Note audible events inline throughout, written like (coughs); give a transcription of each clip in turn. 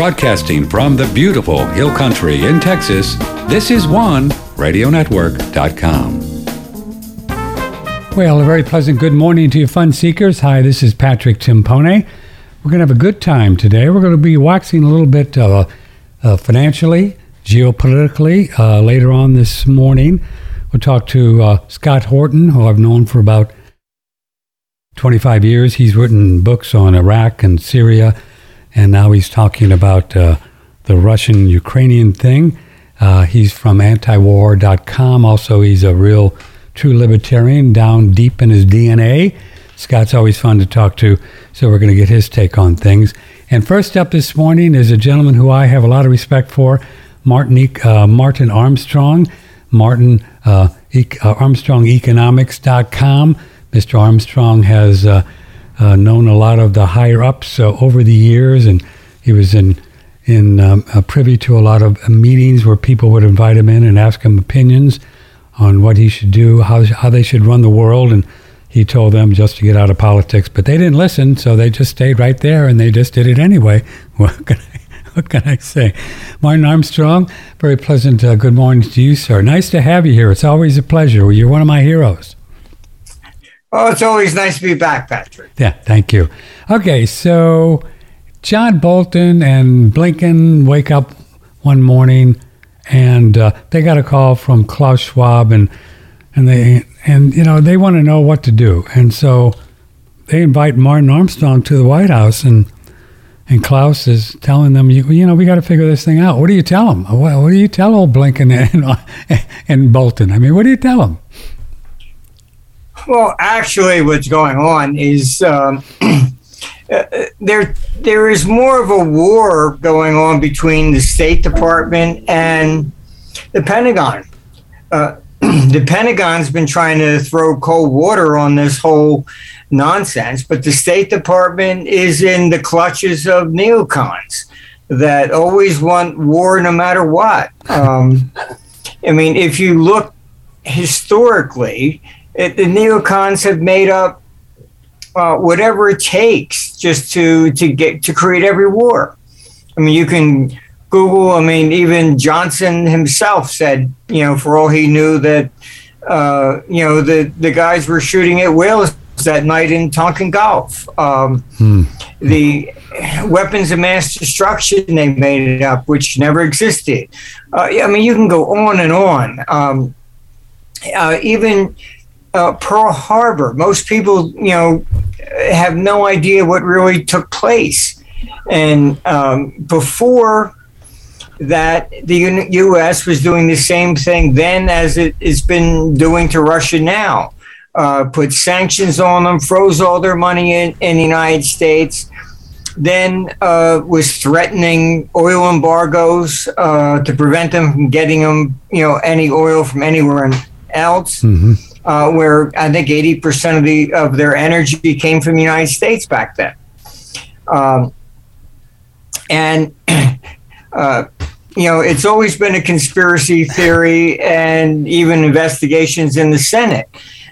Broadcasting from the beautiful Hill Country in Texas, this is one radionetwork.com. Well, a very pleasant good morning to you, fun seekers. Hi, this is Patrick Timpone. We're going to have a good time today. We're going to be waxing a little bit uh, uh, financially, geopolitically uh, later on this morning. We'll talk to uh, Scott Horton, who I've known for about 25 years. He's written books on Iraq and Syria, and now he's talking about uh, the Russian Ukrainian thing. Uh, he's from antiwar.com. Also, he's a real true libertarian down deep in his DNA. Scott's always fun to talk to, so we're going to get his take on things. And first up this morning is a gentleman who I have a lot of respect for, Martin, uh, Martin Armstrong, Martin uh, e- uh, ArmstrongEconomics.com. Mr. Armstrong has uh, known a lot of the higher ups uh, over the years, and he was in in um, uh, privy to a lot of meetings where people would invite him in and ask him opinions on what he should do, how how they should run the world, and he told them just to get out of politics. But they didn't listen, so they just stayed right there, and they just did it anyway. (laughs) What can I, what can I say? Martin Armstrong, very pleasant uh, good morning to you, sir. Nice to have you here. It's always a pleasure. You're one of my heroes. Oh, it's always nice to be back, Patrick. Yeah, thank you. Okay, so John Bolton and Blinken wake up one morning and uh, they got a call from Klaus Schwab and and they and you know they want to know what to do and so they invite Martin Armstrong to the White House and and Klaus is telling them you, you know we got to figure this thing out. What do you tell them? What, what do you tell old Blinken and, (laughs) and Bolton? I mean, what do you tell them? Well, actually, what's going on is um, (clears throat) there there is more of a war going on between the State Department and the Pentagon. Uh, (clears throat) the Pentagon's been trying to throw cold water on this whole nonsense, but the State Department is in the clutches of neocons that always want war no matter what. Um, I mean, if you look historically, it, the neocons have made up uh, whatever it takes just to to get to create every war. I mean, you can Google. I mean, even Johnson himself said, you know, for all he knew that, uh, you know, the the guys were shooting at whales that night in Tonkin Gulf. Um, hmm. The weapons of mass destruction they made it up, which never existed. Uh, I mean, you can go on and on. Um, uh, even uh, Pearl Harbor. Most people, you know, have no idea what really took place. And um, before that, the U.S. was doing the same thing then as it has been doing to Russia now. Uh, put sanctions on them, froze all their money in, in the United States, then uh, was threatening oil embargoes uh, to prevent them from getting them, you know, any oil from anywhere else. Mm-hmm uh, where I think 80% of the of their energy came from the United States back then. Um, and (clears throat) uh, you know, it's always been a conspiracy theory and even investigations in the Senate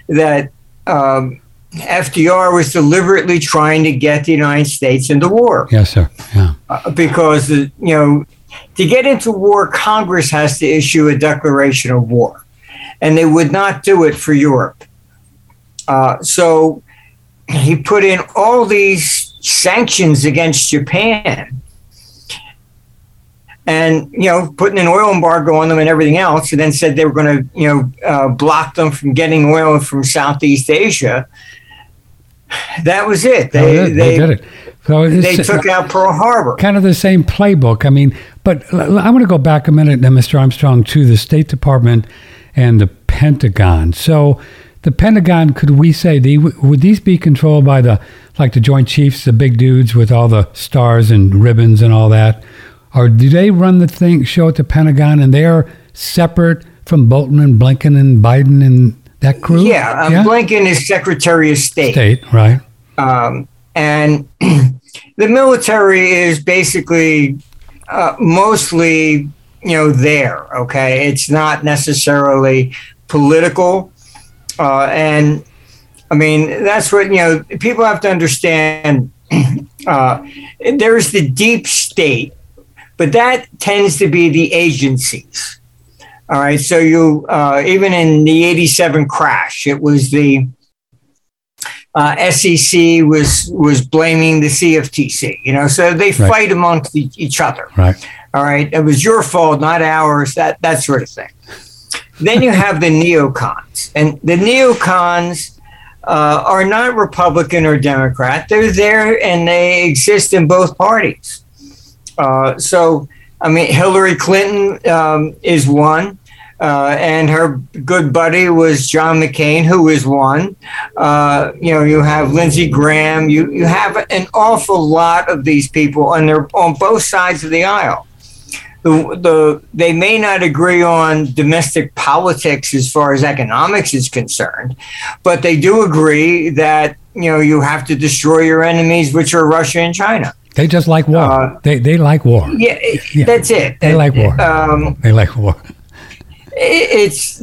that um, FDR was deliberately trying to get the United States into war. Yes, sir. Yeah. Uh, because you know, to get into war, Congress has to issue a declaration of war and they would not do it for Europe. Uh, so he put in all these sanctions against Japan and you know putting an oil embargo on them and everything else and then said they were going to you know uh, block them from getting oil from southeast asia. That was it. They, oh, they, they did it. So they took out pearl harbor. Kind of the same playbook. I mean but i want to go back a minute now mr armstrong to the state department and the Pentagon. So the Pentagon, could we say, the, would these be controlled by the, like the Joint Chiefs, the big dudes with all the stars and ribbons and all that? Or do they run the thing, show at the Pentagon and they're separate from Bolton and Blinken and Biden and that crew? Yeah, um, yeah? Blinken is Secretary of State. State, right. Um, and (clears throat) the military is basically uh, mostly you know there okay it's not necessarily political uh, and i mean that's what you know people have to understand (clears throat) uh, there's the deep state but that tends to be the agencies. All right. So you, uh, even in the 87 crash, it was the uh, SEC was was blaming the CFTC. You know, so they right. fight amongst each other. Right. All right. It was your fault, not ours. That that sort of thing. then you have the neocons, and the neocons uh, are not Republican or Democrat. They're there and they exist in both parties. Uh, so, I mean, Hillary Clinton um, is one. Uh, and her good buddy was John McCain, who is one. Uh, you know, you have Lindsey Graham. You you have an awful lot of these people, and they're on both sides of the aisle the, the they may not agree on domestic politics as far as economics is concerned, but they do agree that you know you have to destroy your enemies, which are Russia and China. They just like war. Uh, they they like war. Yeah, yeah. that's it. They like war. Um, they like war. It's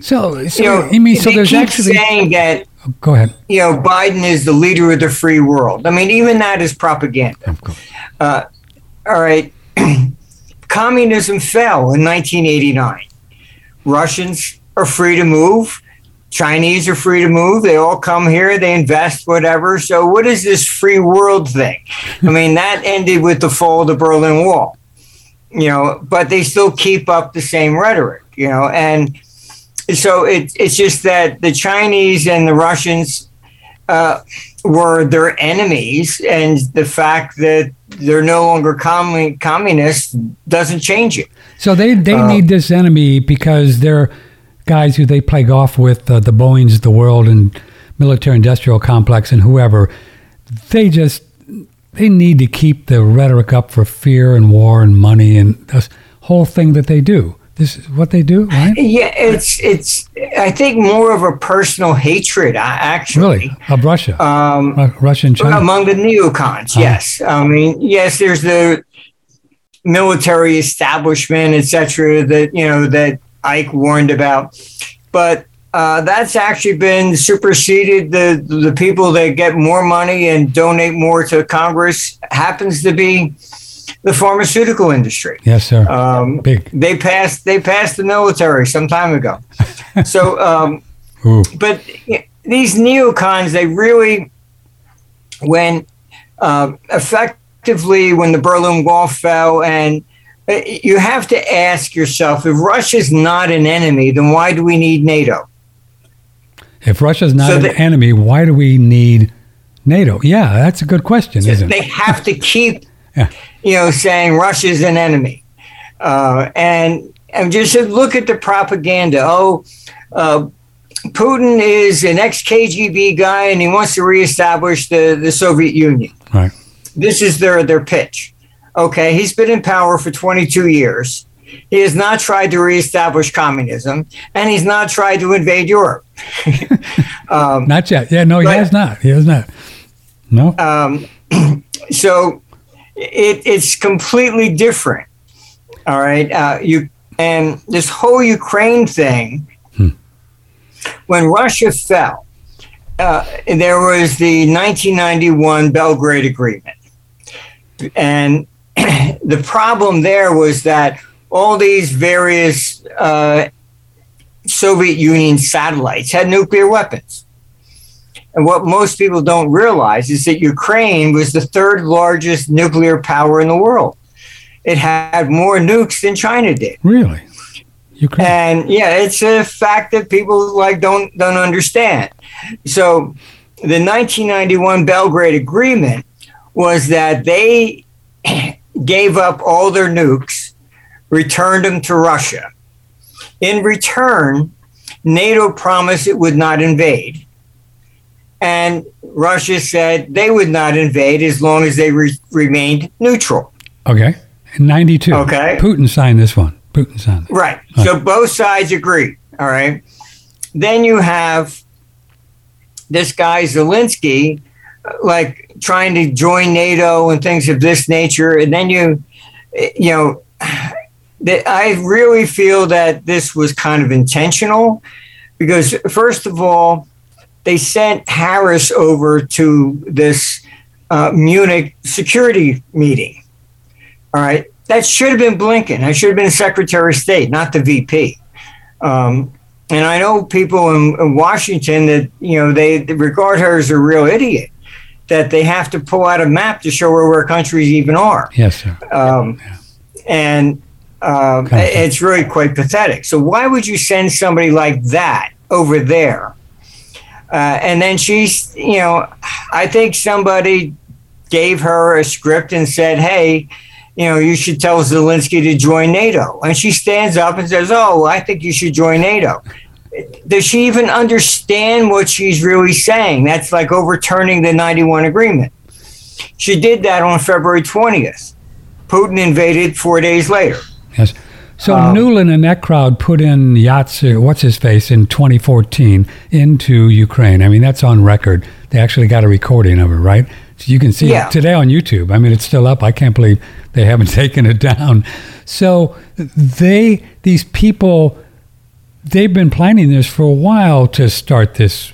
so. So you know, I mean, so there's actually saying that. Oh, go ahead. You know, Biden is the leader of the free world. I mean, even that is propaganda. Of course. Uh, all right. (clears throat) communism fell in 1989. Russians are free to move. Chinese are free to move. They all come here, they invest, whatever. So, what is this free world thing? I mean, that ended with the fall of the Berlin Wall, you know, but they still keep up the same rhetoric, you know, and so it, it's just that the Chinese and the Russians uh, were their enemies, and the fact that they're no longer commun- communists doesn't change it. So they they uh, need this enemy because they're guys who they play golf with, uh, the Boeing's of the world and military industrial complex and whoever. They just they need to keep the rhetoric up for fear and war and money and this whole thing that they do. This is what they do, right? Yeah, it's it's. I think more of a personal hatred, actually. Really, of Russia, um, Russia and China among the neocons. Uh-huh. Yes, I mean, yes. There's the military establishment, etc. That you know that Ike warned about, but uh, that's actually been superseded. The the people that get more money and donate more to Congress happens to be the pharmaceutical industry. Yes, sir. Um, Big. They passed. They passed the military some time ago. (laughs) so, um, but these neocons, they really, when uh, effectively when the Berlin Wall fell, and uh, you have to ask yourself, if Russia's not an enemy, then why do we need NATO? If Russia's not so an they, enemy, why do we need NATO? Yeah, that's a good question, isn't it? They have to keep (laughs) yeah. You know, saying Russia's an enemy. Uh, and, and just look at the propaganda. Oh, uh, Putin is an ex KGB guy and he wants to reestablish the, the Soviet Union. Right. This is their, their pitch. Okay, he's been in power for 22 years. He has not tried to reestablish communism, and he's not tried to invade Europe. (laughs) um, not yet. Yeah, no, he but, has not. He has not. No. Um, (clears throat) so it, it's completely different. All right, uh, you and this whole Ukraine thing. Hmm. When Russia fell, uh, there was the 1991 Belgrade Agreement, and (clears throat) the problem there was that all these various uh, Soviet Union satellites had nuclear weapons. And what most people don't realize is that Ukraine was the third largest nuclear power in the world. It had more nukes than China did. Really? Ukraine. And yeah, it's a fact that people like don't don't understand. So the 1991 Belgrade Agreement was that they (clears throat) gave up all their nukes, returned them to Russia. In return, NATO promised it would not invade. And Russia said they would not invade as long as they re- remained neutral. Okay. In 92. Okay. Putin signed this one. Putin signed it. Right. So both sides agree. All right. Then you have this guy, Zelensky, like trying to join NATO and things of this nature. And then you, you know, that I really feel that this was kind of intentional because, first of all, they sent Harris over to this uh, Munich security meeting. All right. that should have been Blinken. That should have been Secretary of State, not the VP. Um, and I know people in, in, Washington that you know they regard her as a real idiot. That they have to pull out a map to show where, where countries even are. Yes, sir. Um, yeah. And uh, it's really quite pathetic. So why would you send somebody like that over there? Uh, and then she's, you know, I think somebody gave her a script and said, "Hey, you know, you should tell Zelensky to join NATO. And she stands up and says, Oh, I think you should join NATO. Does she even understand what she's really saying? That's like overturning the 91 agreement. She did that on February 20th. Putin invaded four days later. Yes. So um, Nuland and that crowd put in Yatsu, what's his face, in 2014 into Ukraine. I mean, that's on record. They actually got a recording of it, right? So you can see yeah. it today on YouTube. I mean, it's still up. I can't believe they haven't (laughs) taken it down. So they, these people, they've been planning this for a while to start this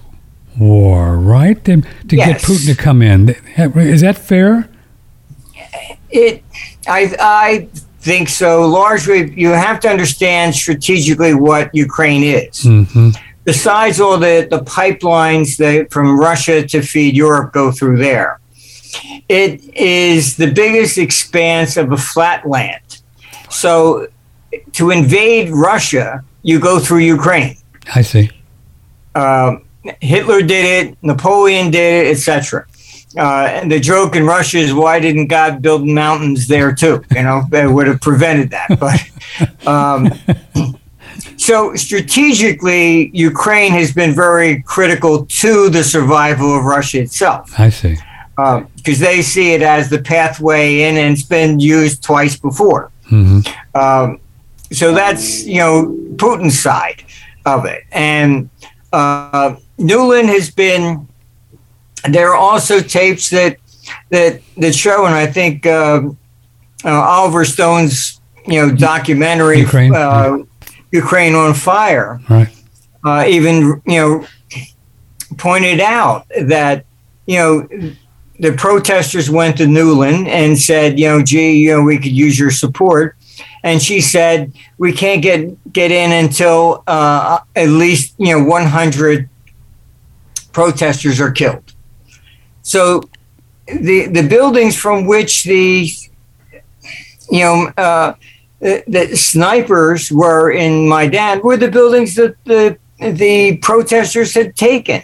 war, right? To, to yes. get Putin to come in. Is that fair? It, I, I think so. Largely, you have to understand strategically what Ukraine is. Mm-hmm. Besides all the, the pipelines that from Russia to feed Europe go through there. It is the biggest expanse of a flat land. So to invade Russia, you go through Ukraine. I see. Um, Hitler did it, Napoleon did it, etc. Uh, and the joke in Russia is, why didn't God build mountains there too? You know, that would have prevented that. But (laughs) um, so strategically, Ukraine has been very critical to the survival of Russia itself. I see because um, they see it as the pathway in and it's been used twice before. Mm-hmm. Um, so that's you know Putin's side of it, and uh, Nuland has been. There are also tapes that that that show, and I think uh, uh, Oliver Stone's you know documentary Ukraine, uh, Ukraine on Fire, right. Uh, even you know pointed out that you know the protesters went to Nuland and said, you know, gee, you know, we could use your support. And she said, we can't get, get in until uh, at least, you know, 100 protesters are killed. So the, the buildings from which the, you know, uh, the, the snipers were in Maidan were the buildings that the, the protesters had taken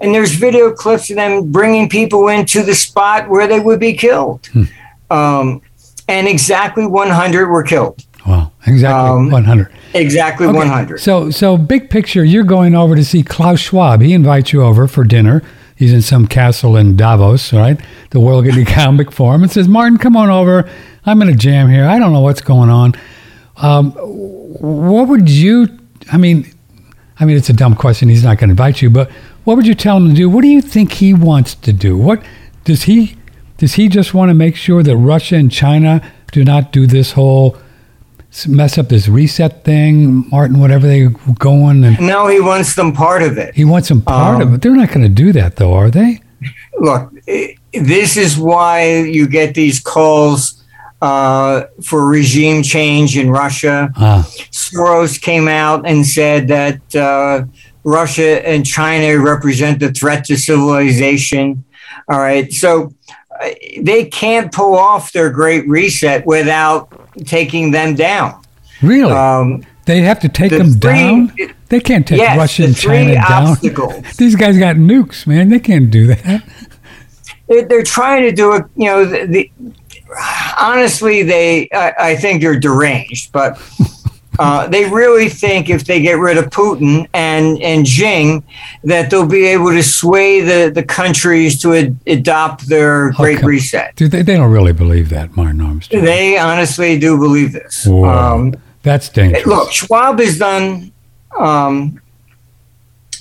and there's video clips of them bringing people into the spot where they would be killed. Hmm. Um, and exactly 100 were killed. Wow, exactly um, 100. Exactly okay. 100. So, so big picture, you're going over to see Klaus Schwab. He invites you over for dinner. He's in some castle in Davos, right? The World Economic (laughs) Forum, and says, "Martin, come on over. I'm in a jam here. I don't know what's going on. Um, what would you? I mean, I mean, it's a dumb question. He's not going to invite you, but what would you tell him to do? What do you think he wants to do? What does he does he just want to make sure that Russia and China do not do this whole mess up this reset thing, Martin, whatever they going and No, he wants them part of it. He wants them part um, of it. They're not going to do that though, are they? Look, this is why you get these calls uh, for regime change in Russia. Ah. Soros came out and said that uh, Russia and China represent the threat to civilization. All right. So uh, they can't pull off their great reset without taking them down. Really? Um, they have to take the them three, down? They can't take yes, Russia and China down. (laughs) These guys got nukes, man. They can't do that. They're trying to do it. You know, the, the honestly, they I, I think they're deranged, but uh, they really think if they get rid of Putin and, and Xi, that they'll be able to sway the, the countries to ad- adopt their Great Reset. they, they don't really believe that, Martin Armstrong. They honestly do believe this. Um, That's dangerous. Look, Schwab has done. Um,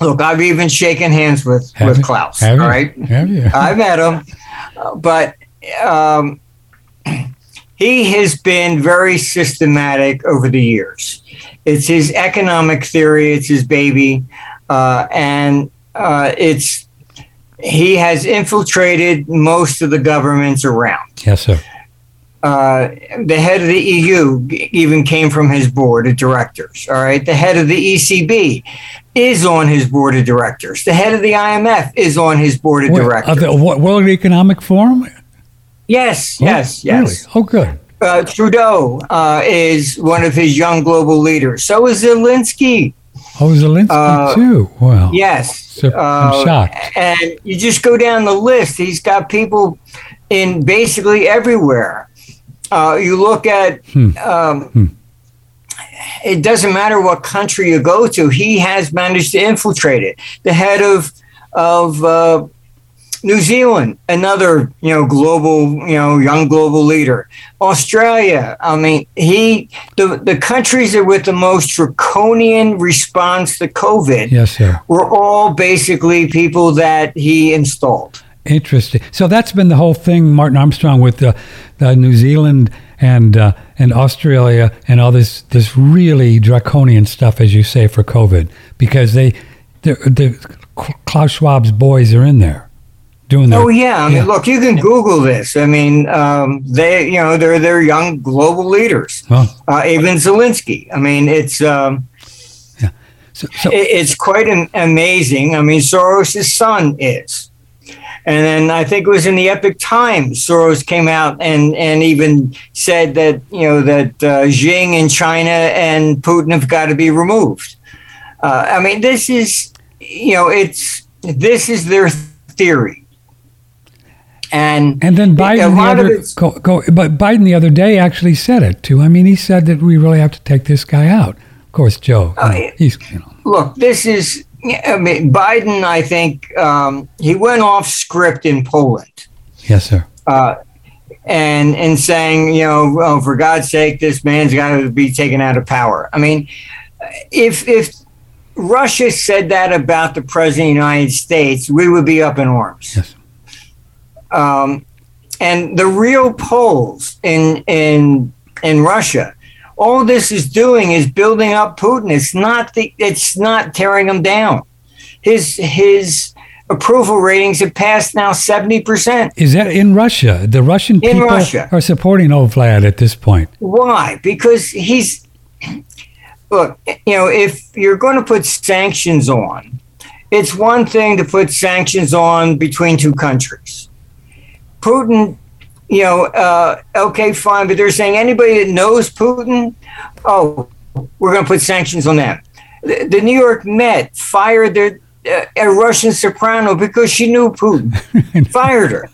look, I've even shaken hands with, Have with you? Klaus. Have all right, Have you? I've met him, but um, he has been very systematic over the years. It's his economic theory, it's his baby, uh, and uh, it's he has infiltrated most of the governments around. Yes, sir. Uh, the head of the EU even came from his board of directors. All right. The head of the ECB is on his board of directors. The head of the IMF is on his board of Wait, directors. the World Economic Forum? Yes, Oh, yes, yes. Really? Oh, good. Uh, Trudeau uh, is one of his young global leaders. So is Zelensky. Oh, Zelensky Uh, too. Wow. Yes. So, I'm Uh, shocked. And you just go down the list. He's got people in basically everywhere. Uh, you look at, Hmm. um, it doesn't matter what country you go to. He has managed to infiltrate it. The head of of uh, New Zealand, another you know global you know young global leader. Australia. I mean, he the the countries that with the most draconian response to COVID Yes, sir. were all basically people that he installed. Interesting. So that's been the whole thing, Martin Armstrong, with the, the New Zealand and uh, and Australia and all this this really draconian stuff, as you say, for COVID, because they the, the Klaus Schwab's boys are in there doing their. Oh yeah, I mean, Yeah. look, you can Google this. I mean, um, they, you know, they're they're young global leaders. Uh, even Zelensky. I mean, it's um, so, so it, it's quite an amazing. I mean, Soros' son is, and then I think it was in the Epoch Times. Soros came out and and even said that you know that uh, Xing in China and Putin have got to be removed. Uh, I mean, this is you know, it's this is their theory. And and then Biden the other go, go, but Biden the other day actually said it too. I mean, he said that we really have to take this guy out. Of course, Joe. you know, yeah. he's you know. look, this is, I mean, Biden, I think um, he went off script in Poland. Yes, sir. Uh, and and saying, you know, oh, for God's sake, this man's got to be taken out of power. I mean, if if Russia said that about the president of the United States, we would be up in arms. Yes. Um, and the real polls in in in Russia, all this is doing is building up Putin. It's not the it's not tearing him down. His his approval ratings have passed now seventy percent. Is that in Russia? The Russian In people Russia. are supporting old Vlad at this point. Why? Because he's look, you know, if you're going to put sanctions on, it's one thing to put sanctions on between two countries. Putin, you know, uh, okay, fine, but they're saying anybody that knows Putin, oh, we're going to put sanctions on them. The, the New York Met fired their uh, a Russian soprano because she knew Putin, (laughs) fired her.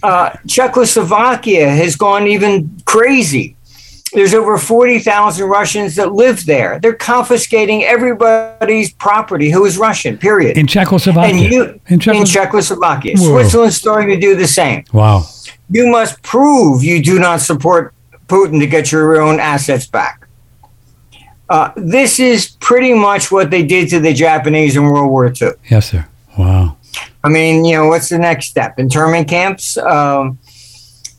Uh, Czechoslovakia has gone even crazy. There's over 40,000 Russians that live there. They're confiscating everybody's property who is Russian, period. In Czechoslovakia. you, in in, Czechoslovakia. Whoa. Switzerland's starting to do the same. wow. You must prove you do not support Putin to get your own assets back. Uh, this is pretty much what they did to the Japanese in World War II. Yes, sir. Wow. I mean, you know, what's the next step? Internment camps? Um,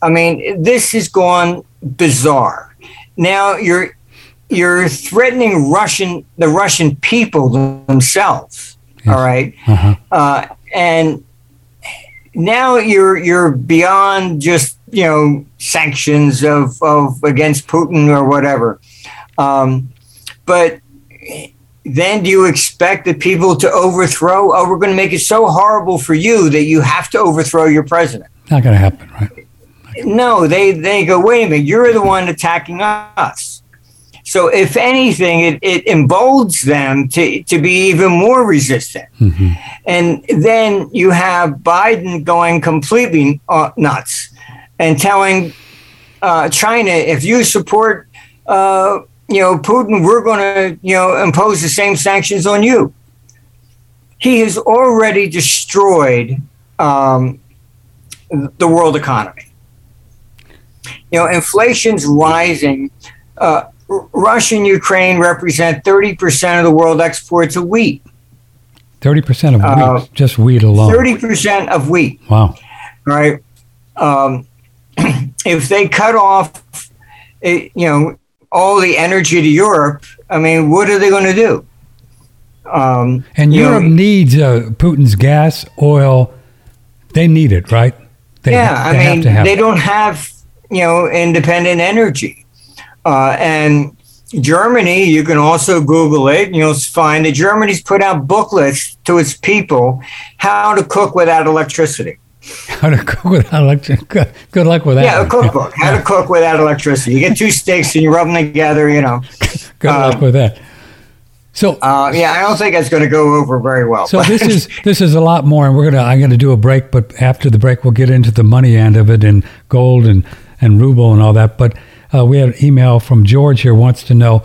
I mean, this has gone bizarre. Now you're you're threatening Russian the Russian people themselves. Yes. All right, Uh-huh. uh, and now you're you're beyond just you know sanctions of of against Putin or whatever. Um, but then do you expect the people to overthrow? Oh, we're going to make it so horrible for you that you have to overthrow your president. Not going to happen, right? No, they they go. Wait a minute, you're the one attacking us. So if anything, it, it emboldens them to, to be even more resistant. hmm And then you have Biden going completely uh, nuts and telling uh, China, if you support, uh, you know, Putin, we're going to, you know, impose the same sanctions on you. He has already destroyed um, the world economy. You know, inflation's rising. Uh, R- Russia and Ukraine represent 30% of the world exports of wheat. 30% of Uh, wheat, just wheat alone. Thirty percent of wheat, Wow. right? Um, (clears throat) if they cut off, eh, you know, all the energy to Europe, I mean, what are they going to do? Um, And you know, Europe needs uh, Putin's gas, oil. They need it, right? They, yeah, they I have mean, to have they it. don't have you know, independent energy. Uh, and Germany, you can also Google it, and you'll find that Germany's put out booklets to its people how to cook without electricity. (laughs) How to cook without electricity? Good, luck with that. Yeah, a cookbook. How to cook without electricity. You get two sticks and you rub them together. You know. (laughs) Good uh, luck with that. So uh, yeah, I don't think it's going to go over very well. So this (laughs) is this is a lot more, and we're gonna I'm gonna do a break, but after the break we'll get into the money end of it and gold and and ruble and all that. But uh, we had an email from George here wants to know,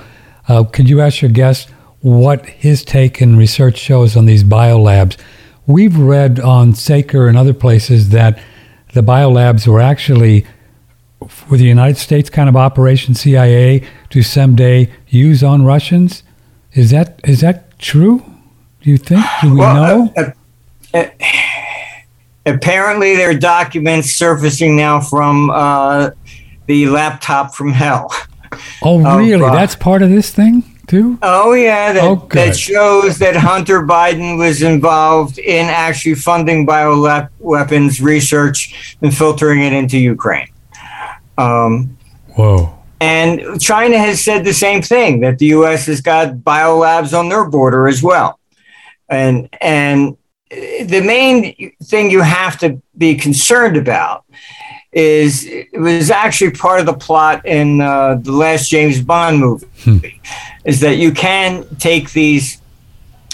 uh, could you ask your guest what his take and research shows on these biolabs? We've read on Saker and other places that the biolabs were actually for the United States kind of operation CIA to someday use on Russians. Is that is that true? Do you think? Do we well, know? Uh, uh, apparently, there are documents surfacing now from uh, the laptop from hell. Oh, really? Of, That's part of this thing too? Oh, yeah. That, oh, that shows that Hunter Biden was involved in actually funding bioweapons research and filtering it into Ukraine. Um, Whoa. And China has said the same thing that the U.S. has got biolabs on their border as well. And and the main thing you have to be concerned about is it was actually part of the plot in uh, the last James Bond movie, hmm. is that you can take these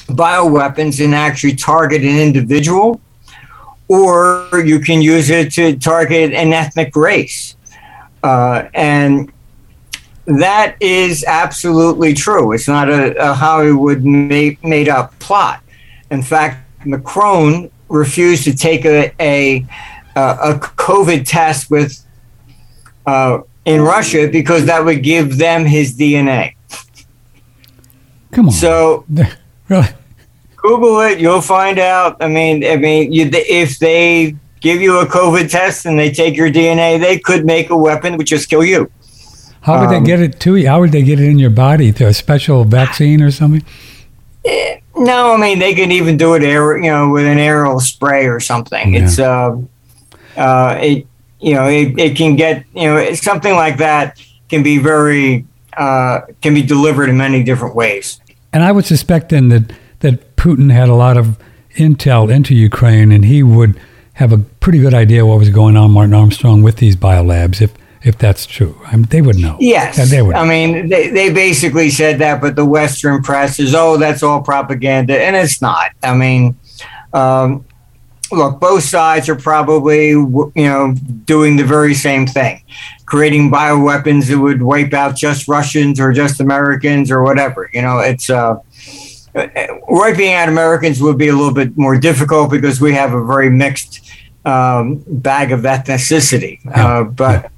bioweapons and actually target an individual, or you can use it to target an ethnic race. Uh, and that is absolutely true. It's not a, a Hollywood made, made up plot. In fact, Macron refused to take a, a, a COVID test with uh, in Russia because that would give them his DNA. Come on. So, (laughs) really? Google it. You'll find out. I mean, I mean, you, if they give you a COVID test and they take your DNA, they could make a weapon which just kill you. How would um, they get it to you? How would they get it in your body through a special vaccine or something? Eh, no, I mean they can even do it, air, you know, with an aerial spray or something. Yeah. It's uh, uh, it, you know, it, it can get, you know, something like that can be very, uh, can be delivered in many different ways. And I would suspect then that that Putin had a lot of intel into Ukraine, and he would have a pretty good idea what was going on, Martin Armstrong, with these biolabs. If if that's true. I mean, they would know. Yes. they would. I mean, they, they basically said that, but the Western press is, oh, that's all propaganda. And it's not. I mean, um, look, both sides are probably, you know, doing the very same thing, creating bioweapons that would wipe out just Russians or just Americans or whatever. You know, it's, uh, wiping out Americans would be a little bit more difficult because we have a very mixed um, bag of ethnicity. Uh, but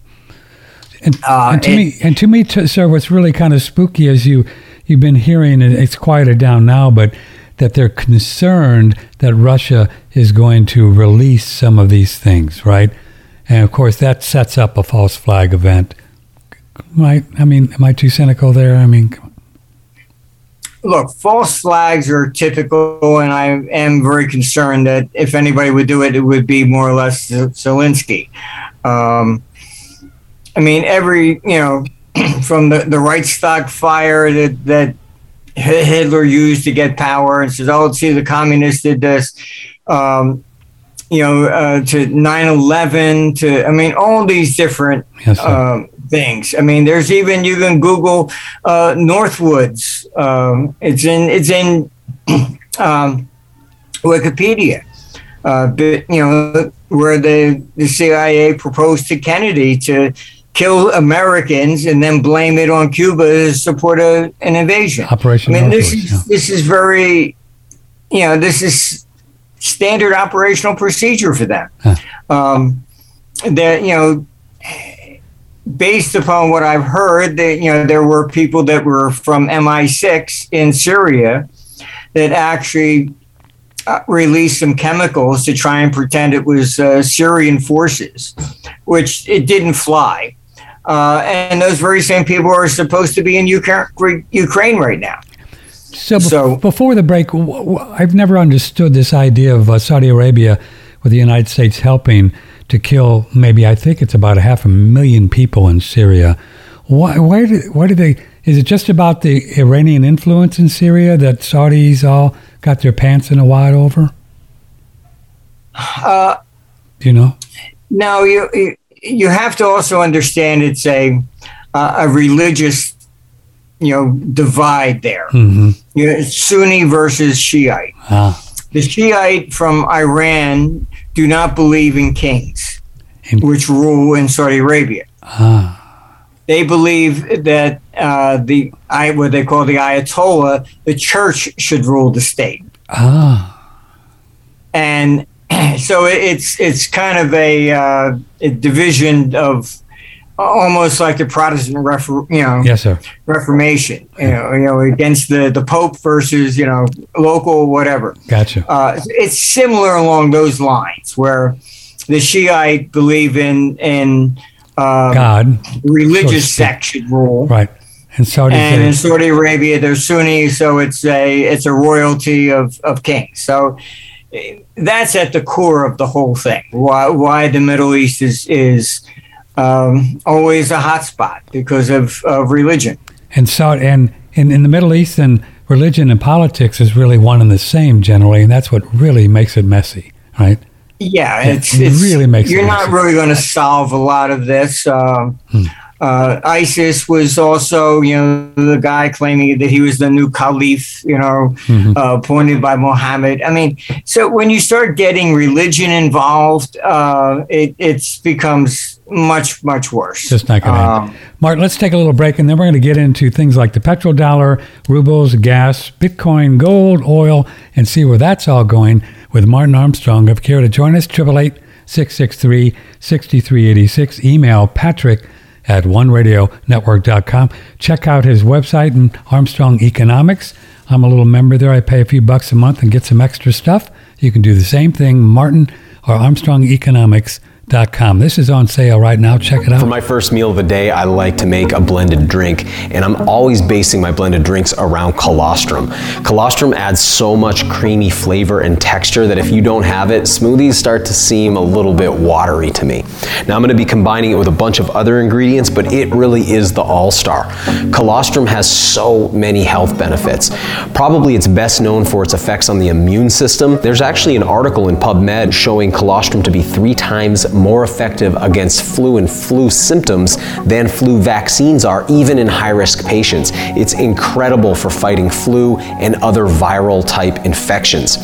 and, uh, and to it, me, and to me, sir, what's really kind of spooky is you you've been hearing, and it's quieted down now, but that they're concerned that Russia is going to release some of these things, right? And of course, that sets up a false flag event. Right? I mean, am I too cynical there? I mean, look, false flags are typical, and I am very concerned that if anybody would do it, it would be more or less Zelensky. Um, I mean, every you know, (clears throat) from the the Reichstag fire that that Hitler used to get power, and says, "Oh, see, the communists did this." Um, you know, uh, to 9/11, to I mean, all these different yes, um, things. I mean, there's even you can Google uh, Northwoods. Um, it's in it's in (clears throat) um, Wikipedia. Uh, but, you know, where the, the CIA proposed to Kennedy to kill Americans and then blame it on Cuba to support a, an invasion. Operation. I mean, this is yeah. this is very, you know, this is standard operational procedure for them. Huh. Um, that you know, based upon what I've heard, that you know, there were people that were from MI6 in Syria that actually. Uh, released some chemicals to try and pretend it was uh, Syrian forces, which it didn't fly. Uh, and those very same people are supposed to be in Ukraine right now. So, so before the break, I've never understood this idea of uh, Saudi Arabia with the United States helping to kill maybe I think it's about a half a million people in Syria. Why? Why did? Why did they? Is it just about the Iranian influence in Syria that Saudis all got their pants in a wad over? Uh, Do you know? no, you you- you have to also understand it's a uh, a religious you know divide there. hmm You know, Sunni versus Shiite. Ah, The Shiite from Iran do not believe in kings, In- which rule in Saudi Arabia. ah, They believe that uh, the I what they call the Ayatollah, the church should rule the state, ah. and (clears throat) so it's it's kind of a, uh, a division of almost like the Protestant refor- you know Yes, sir. Reformation, you know, you know against the the Pope versus you know local whatever. Gotcha. uh, it's similar along those lines where the Shiite believe in in uh, God, religious so to speak. sect should rule, right? And Saudi and in Saudi Arabia they're Sunni, so it's a it's a royalty of of kings. So that's at the core of the whole thing. Why why the Middle East is is um, always a hotspot because of, of religion. and so and in, in the Middle East, and religion and politics is really one and the same generally, and that's what really makes it messy, right? Yeah, it's, it it's really makes You're not easy. really going to solve a lot of this. Um, Hmm. Uh, ISIS was also, you know, the guy claiming that he was the new caliph, you know, Mhm. uh, appointed by Mohammed. I mean, so when you start getting religion involved, uh, it it's becomes much much worse. Just not going to Um. Mark, let's take a little break, and then we're going to get into things like the petrodollar, rubles, gas, Bitcoin, gold, oil, and see where that's all going with Martin Armstrong. If you care to join us, 888 663 6386. Email patrick at oneradionetwork.com. Check out his website and Armstrong Economics. I'm a little member there. I pay a few bucks a month and get some extra stuff. You can do the same thing, Martin or ArmstrongEconomics.com. This is on sale right now. Check it out. For my first meal of the day, I like to make a blended drink, and I'm always basing my blended drinks around colostrum. Colostrum adds so much creamy flavor and texture that if you don't have it, smoothies start to seem a little bit watery to me. Now I'm going to be combining it with a bunch of other ingredients, but it really is the all-star. Colostrum has so many health benefits. Probably it's best known for its effects on the immune system. There's actually an article in PubMed showing colostrum to be three times more effective against flu and flu symptoms than flu vaccines are, even in high risk patients. It's incredible for fighting flu and other viral type infections.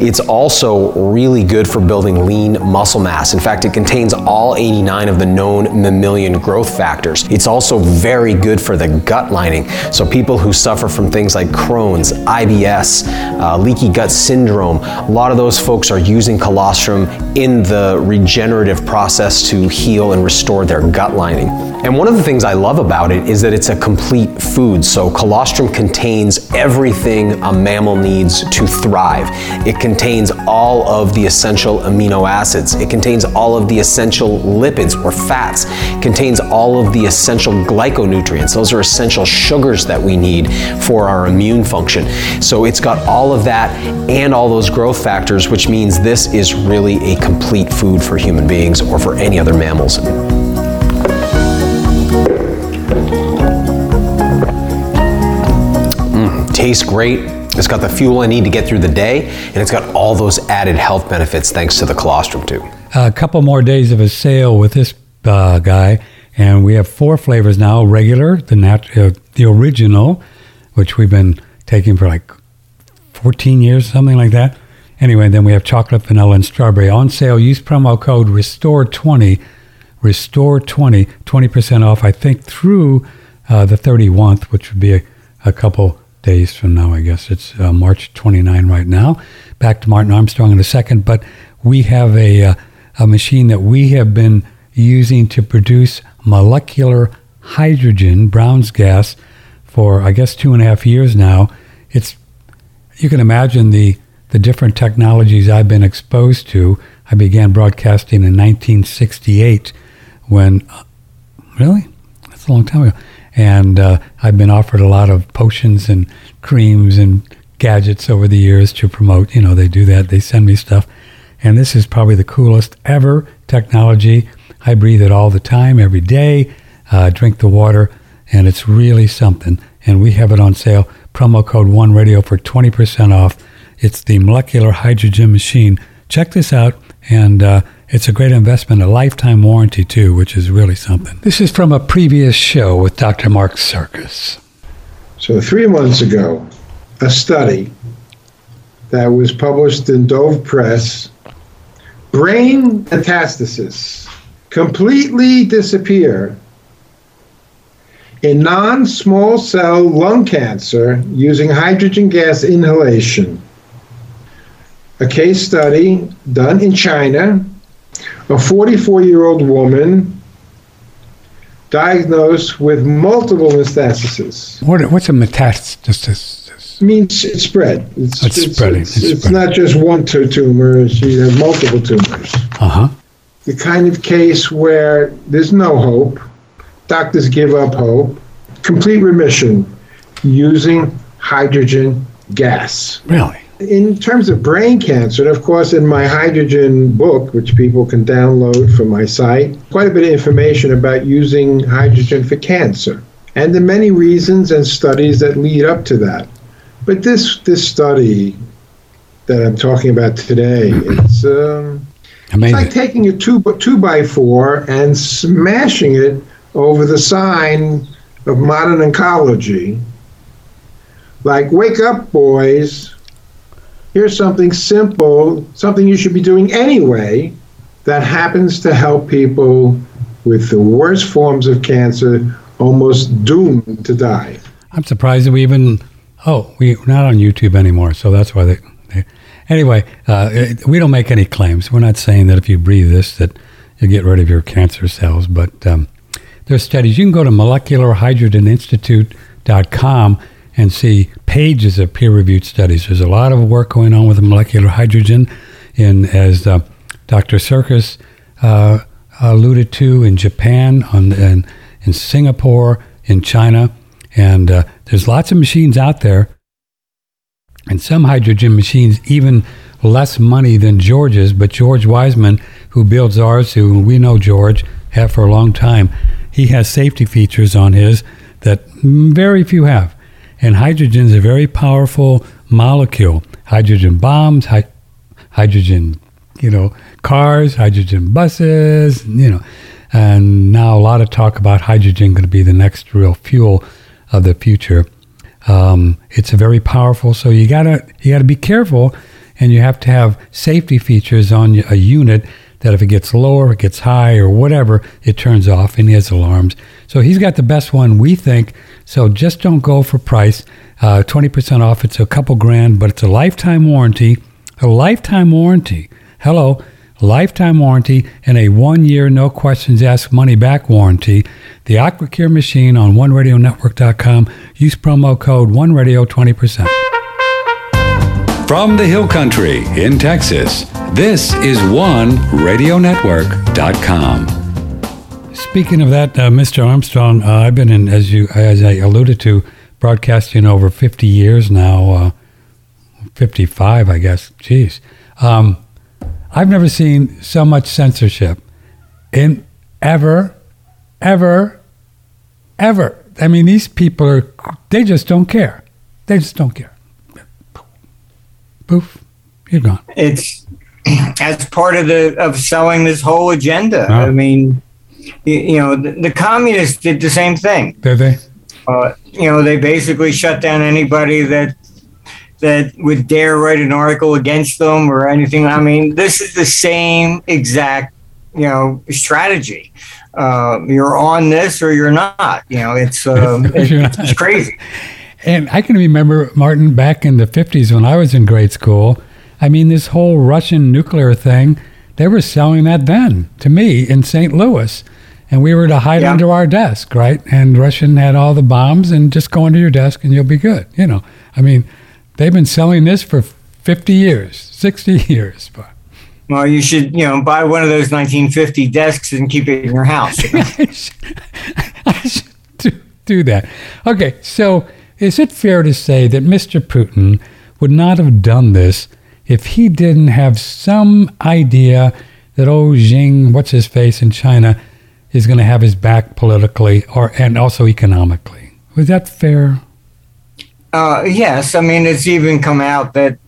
It's also really good for building lean muscle mass. In fact, it contains all 89 of the known mammalian growth factors. It's also very good for the gut lining. So, people who suffer from things like Crohn's, IBS, uh, leaky gut syndrome, a lot of those folks are using colostrum in the regenerative process to heal and restore their gut lining. And one of the things I love about it is that it's a complete food. So, colostrum contains everything a mammal needs to thrive. It contains all of the essential amino acids, it contains all of the essential lipids or fats, it contains all of the essential glyconutrients. Those are essential sugars that we need for our immune function. So, it's got all of that and all those growth factors, which means this is really a complete food for human beings or for any other mammals. tastes great. It's got the fuel I need to get through the day, and it's got all those added health benefits thanks to the colostrum too. a couple more days of a sale with this uh, guy, and we have four flavors now: regular, the nat- uh, the original, which we've been taking for like 14 years, something like that. Anyway, then we have chocolate, vanilla, and strawberry on sale. Use promo code Restore20, Restore20, 20% off. I think through uh, the 31st, which would be a, a couple days from now. I guess it's uh, March 29 right now. Back to Martin Armstrong in a second, but we have a uh, a machine that we have been using to produce molecular hydrogen, Brown's gas, for I guess two and a half years now. It's you can imagine the the different technologies I've been exposed to. I began broadcasting in 1968 when really that's a long time ago, and uh, I've been offered a lot of potions and creams and gadgets over the years to promote. You know, they do that. They send me stuff, and this is probably the coolest ever technology. I breathe it all the time, every day. Uh, drink the water, and it's really something. And we have it on sale. Promo code One Radio for twenty percent off. It's the molecular hydrogen machine. Check this out, and uh, it's a great investment, a lifetime warranty too, which is really something. This is from a previous show with Dr. Mark Sircus. So, three months ago, a study that was published in Dove Press brain metastasis completely disappear in non small cell lung cancer using hydrogen gas inhalation. A case study done in China, a 44 year old woman diagnosed with multiple metastases. What, what's a metastasis? means it's spread. It's, It's spreading, It's, it's it's spreading. not just one tu- tumor. She has multiple tumors. Uh huh. The kind of case where there's no hope. Doctors give up hope. Complete remission using hydrogen gas. Really? In terms of brain cancer, and of course, in my hydrogen book, which people can download from my site, quite a bit of information about using hydrogen for cancer and the many reasons and studies that lead up to that. But this this study that I'm talking about today, it's um, it's like taking a two two by four and smashing it over the sign of modern oncology. Like, wake up, boys. Here's something simple, something you should be doing anyway, that happens to help people with the worst forms of cancer, almost doomed to die. I'm surprised that we even. Oh, we, we're not on YouTube anymore, so that's why they. they anyway, uh, we don't make any claims. We're not saying that if you breathe this that you get rid of your cancer cells, but um, there's studies. You can go to molecularhydrogeninstitute.com and see pages of peer-reviewed studies. There's a lot of work going on with molecular hydrogen, in as uh, Dr. Sircus uh, alluded to in Japan, on in, in Singapore, in China, and uh, there's lots of machines out there, and some hydrogen machines even less money than George's. But George Wiseman, who builds ours, who we know George have for a long time, he has safety features on his that very few have. And hydrogen is a very powerful molecule. Hydrogen bombs, hy- hydrogen, you know, cars, hydrogen buses, you know. And now a lot of talk about hydrogen going to be the next real fuel of the future. Um, it's a very powerful, so you gotta you gotta be careful, and you have to have safety features on a unit that if it gets lower, it gets high, or whatever, it turns off, and he has alarms. So he's got the best one, we think. So just don't go for price. Uh, Twenty percent off. It's a couple grand, but it's a lifetime warranty. A lifetime warranty. Hello, lifetime warranty and a one-year, no questions asked, money-back warranty. The AquaCure machine on OneRadioNetwork.com. Use promo code OneRadio 20%. From the Hill Country in Texas, this is OneRadioNetwork.com. Speaking of that, uh, Mr. Armstrong, uh, I've been in, as you as I alluded to, broadcasting over 50 years now, uh, 55, I guess. Jeez, um, I've never seen so much censorship in ever, ever, ever. I mean, these people are they just don't care. They just don't care. Poof, you're gone. it's (clears throat) as part of the of selling this whole agenda. I mean, you, you know, the, the communists did the same thing. Did they? Uh, you know, they basically shut down anybody that that would dare write an article against them or anything. I mean, this is the same exact you know strategy. Uh, you're on this or you're not. You know, it's um, (laughs) it's, it's crazy. And I can remember, Martin, back in the 50s when I was in grade school, I mean, this whole Russian nuclear thing, they were selling that then to me in St. Louis. And we were to hide Yeah. under our desk, right? And Russian had all the bombs and just go under your desk and you'll be good. You know, I mean, they've been selling this for 50 years, 60 (laughs) years. But Well, you should you know buy one of those 1950 desks and keep it in your house. you know? I (laughs) should, I should do, do that. Okay, so is it fair to say that Mr. Putin would not have done this if he didn't have some idea that oh Jing, what's his face in China, is going to have his back politically or and also economically. Was that fair? Uh, yes, I mean it's even come out that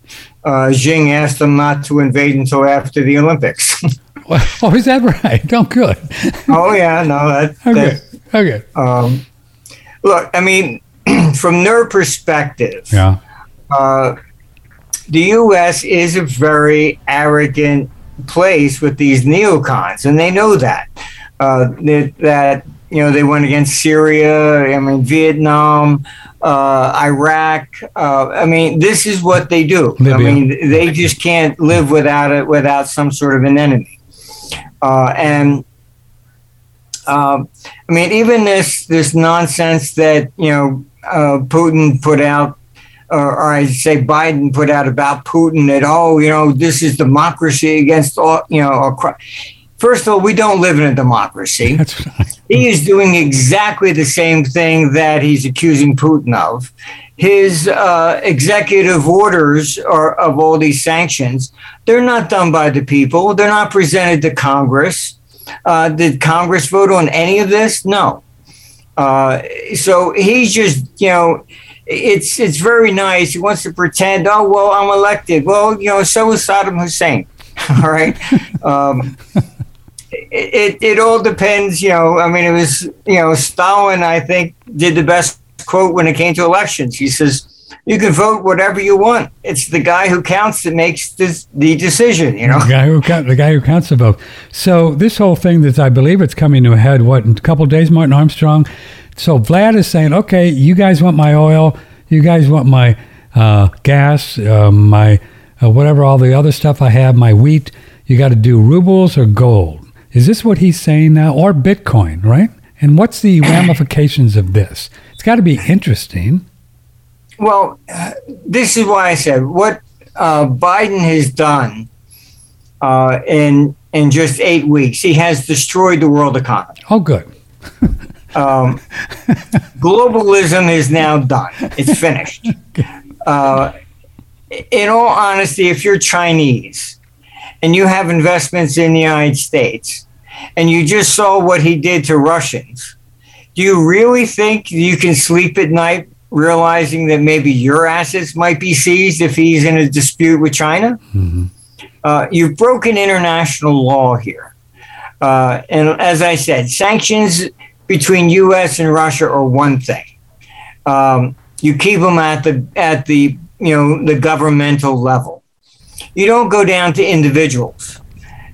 uh, Xing asked them not to invade until after the Olympics. (laughs) (laughs) oh, is that right? (laughs) Oh, good. oh yeah, no, that, okay. That, okay. Um, look, I mean, (clears throat) from their perspective, yeah. Uh, the U.S. is a very arrogant place with these neocons, and they know that. Uh, that, that you know they went against Syria, I mean Vietnam, uh, Iraq. Uh, I mean this is what they do. Libya. I mean they just can't live without it without some sort of an enemy. Uh, and um, I mean even this this nonsense that you know uh, Putin put out or, or I say Biden put out about Putin that oh you know this is democracy against all you know. First of all, we don't live in a democracy. (laughs) Right. He is doing exactly the same thing that he's accusing Putin of. His uh, executive orders are, of all these sanctions, they're not done by the people. They're not presented to Congress. Uh, did Congress vote on any of this? No. Uh, so he's just, you know, it's it's very nice. He wants to pretend, oh well, I'm elected. Well, you know, so was Saddam Hussein. (laughs) all right. Um, it, it, all depends. You know, I mean, it was you know Stalin. I think did the best quote when it came to elections. He says. You can vote whatever you want. It's the guy who counts that makes this, the decision. You know, the guy who count, the guy who counts the vote. So this whole thing that I believe it's coming to a head. What in a couple days, Martin Armstrong so Vlad is saying, okay, you guys want my oil, you guys want my uh, gas, uh, my uh, whatever, all the other stuff I have, my wheat. You got to do rubles or gold. Is this what he's saying now, or Bitcoin, right? And what's the (coughs) ramifications of this? It's got to be interesting. Well, uh, this is why I said what uh, Biden has done uh, in in just eight weeks. He has destroyed the world economy. Oh, good. (laughs) Um, globalism is now done. It's finished. (laughs) Uh, in all honesty, if you're Chinese and you have investments in the United States and you just saw what he did to Russians, do you really think you can sleep at night realizing that maybe your assets might be seized if he's in a dispute with China? Mm-hmm. Uh, you've broken international law here. Uh, and as I said, sanctions between U.S. and Russia are one thing. Um, you keep them at the at the you know the governmental level. You don't go down to individuals,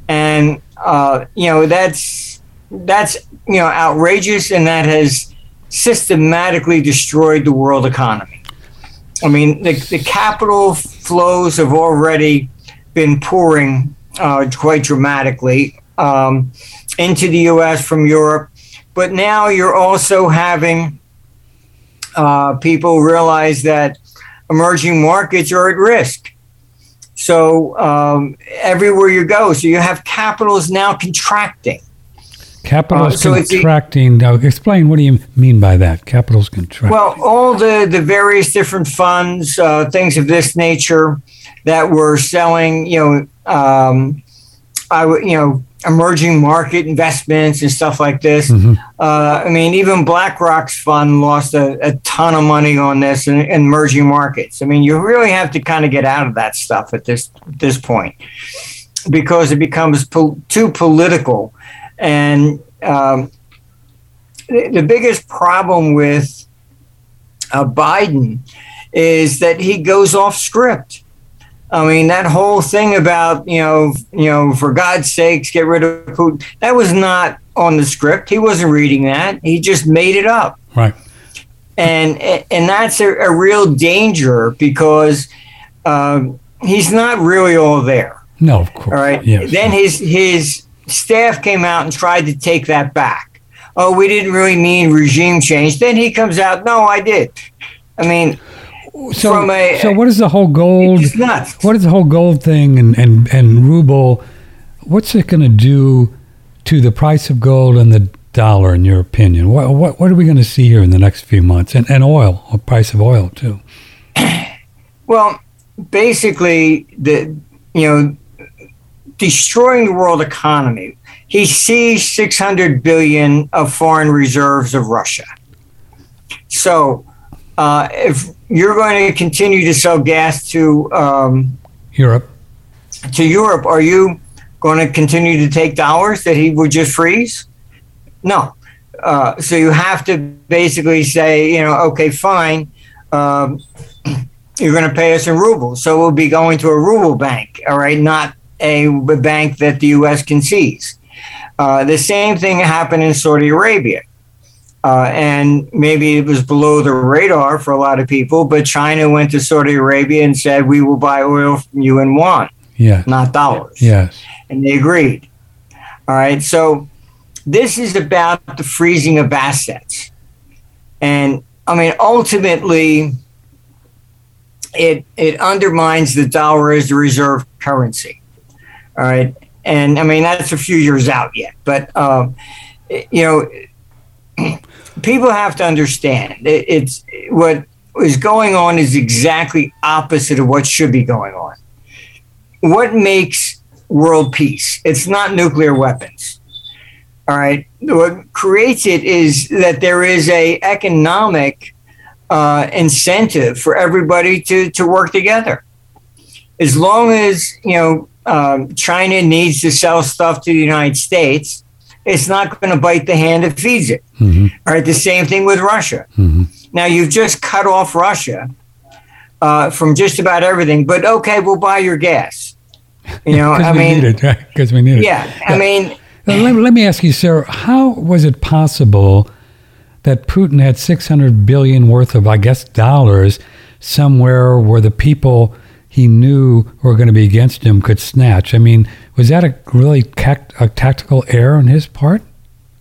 and uh, you know that's that's you know outrageous, and that has systematically destroyed the world economy. I mean, the, the capital flows have already been pouring uh, quite dramatically um, into the U.S. from Europe but now you're also having uh, people realize that emerging markets are at risk. So um, everywhere you go, so you have capital is now contracting. Capital is uh, so contracting. Now, explain what do you mean by that? Capital is contracting. Well, all the, the various different funds, uh, things of this nature that were selling, you know, um, I you know emerging market investments and stuff like this. Mm-hmm. Uh, I mean, even BlackRock's fund lost a, a ton of money on this in, in, emerging markets. I mean, you really have to kind of get out of that stuff at this this point because it becomes po- too political. And um, the, the biggest problem with uh, Biden is that he goes off script. I mean, that whole thing about you know, you know, for God's sakes, get rid of Putin. That was not on the script. He wasn't reading that. He just made it up. Right. And and that's a, a real danger because um, he's not really all there. No, of course. All right. Yes. Then his his staff came out and tried to take that back. Oh, we didn't really mean regime change. Then he comes out, no, I did. I mean, so, a, so what is the whole gold? What is the whole gold thing and and and ruble? What's it going to do to the price of gold and the dollar, in your opinion? What what what are we going to see here in the next few months? And and oil, the price of oil too. (coughs) Well, basically, the you know destroying the world economy. He seized 600 billion of foreign reserves of Russia. So, uh, if you're going to continue to sell gas to um, Europe, to Europe, are you going to continue to take dollars that he would just freeze? No. Uh, so you have to basically say, you know, okay, fine. Um, (clears throat) you're going to pay us in rubles. So we'll be going to a ruble bank, all right, not a bank that the U.S. can seize. Uh, the same thing happened in Saudi Arabia. Uh, and maybe it was below the radar for a lot of people, but China went to Saudi Arabia and said, We will buy oil from you in yuan, yeah, not dollars. yes, And they agreed. All right. So this is about the freezing of assets. And I mean, ultimately, it, it undermines the dollar as the reserve currency. All right. And I mean, that's a few years out yet. But, um, you know, people have to understand it, it's what is going on is exactly opposite of what should be going on. What makes world peace? It's not nuclear weapons. All right. What creates it is that there is a economic uh, incentive for everybody to, to work together. As long as, you know, um, China needs to sell stuff to the United States, it's not going to bite the hand that feeds it. Mhm. All right, the same thing with Russia. Mhm. Now you've just cut off Russia uh, from just about everything, but okay, we'll buy your gas. You know, (laughs) I we mean, need it, right? Because we need it. yeah, I mean, Now, let, let me ask you, sir, how was it possible that Putin had 600 billion worth of, I guess, dollars somewhere where the people he knew were going to be against him could snatch? I mean, was that a really tact, a tactical error on his part?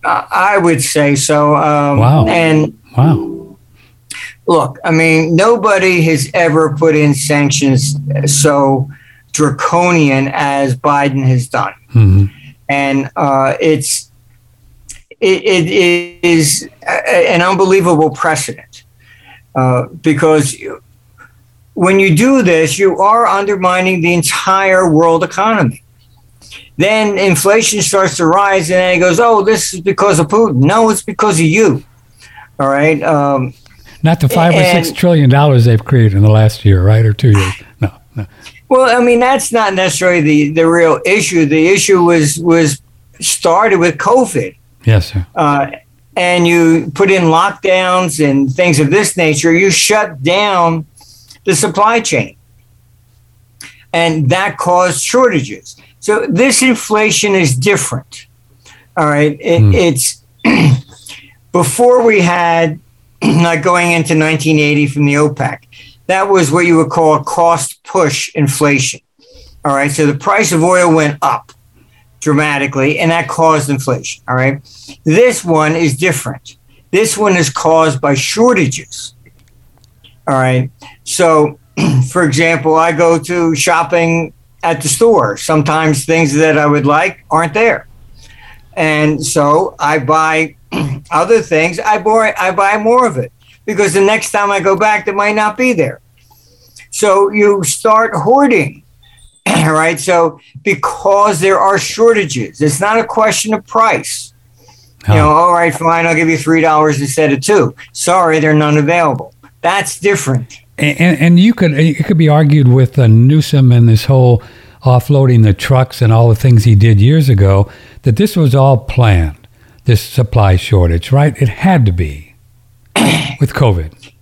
I I would say so. Um, Wow. And Wow. look, I mean, nobody has ever put in sanctions so draconian as Biden has done. hmm and uh, it's it, it is an unbelievable precedent uh, because when you do this, you are undermining the entire world economy. Then inflation starts to rise, and then it goes, "Oh, this is because of Putin." No, it's because of you. All right. Um, Not the five or six trillion dollars they've created in the last year, right, or two years? (sighs) No, no. Well, I mean, that's not necessarily the, the real issue. The issue was was started with COVID. Yes, sir. uh, and you put in lockdowns and things of this nature, you shut down the supply chain. And that caused shortages. So this inflation is different. All right. It, Hmm. It's (clears throat) before we had, (clears throat) like going into 1980 from the OPEC, that was what you would call a cost push inflation. All right. So the price of oil went up dramatically, and that caused inflation. All right. This one is different. This one is caused by shortages. All right. So, (clears throat) for example, I go to shopping at the store. Sometimes things that I would like aren't there. And so I buy (clears throat) other things. I buy, I buy more of it because the next time I go back, it might not be there. So you start hoarding. (clears throat) All right. So because there are shortages, it's not a question of price. You know, all right, fine, I'll give you three dollars instead of two. Sorry, they're not available. That's different. And, and, and you could it could be argued with uh, Newsom and this whole offloading the trucks and all the things he did years ago that this was all planned. This supply shortage, right? It had to be (coughs) with COVID.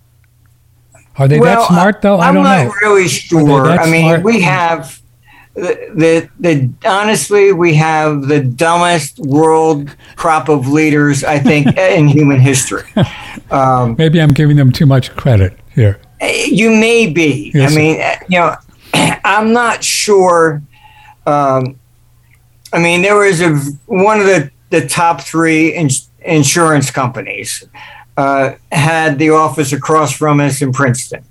Are they that smart though? I I'm don't not know. really sure. I mean, smart? we have the, the the honestly, we have the dumbest world crop of leaders I think (laughs) in human history. Um, Maybe I'm giving them too much credit here. you may be. Yes, I mean, uh, you know, (clears throat) I'm not sure. Um, I mean, there was a one of the the top three ins- insurance companies uh, had the office across from us in Princeton,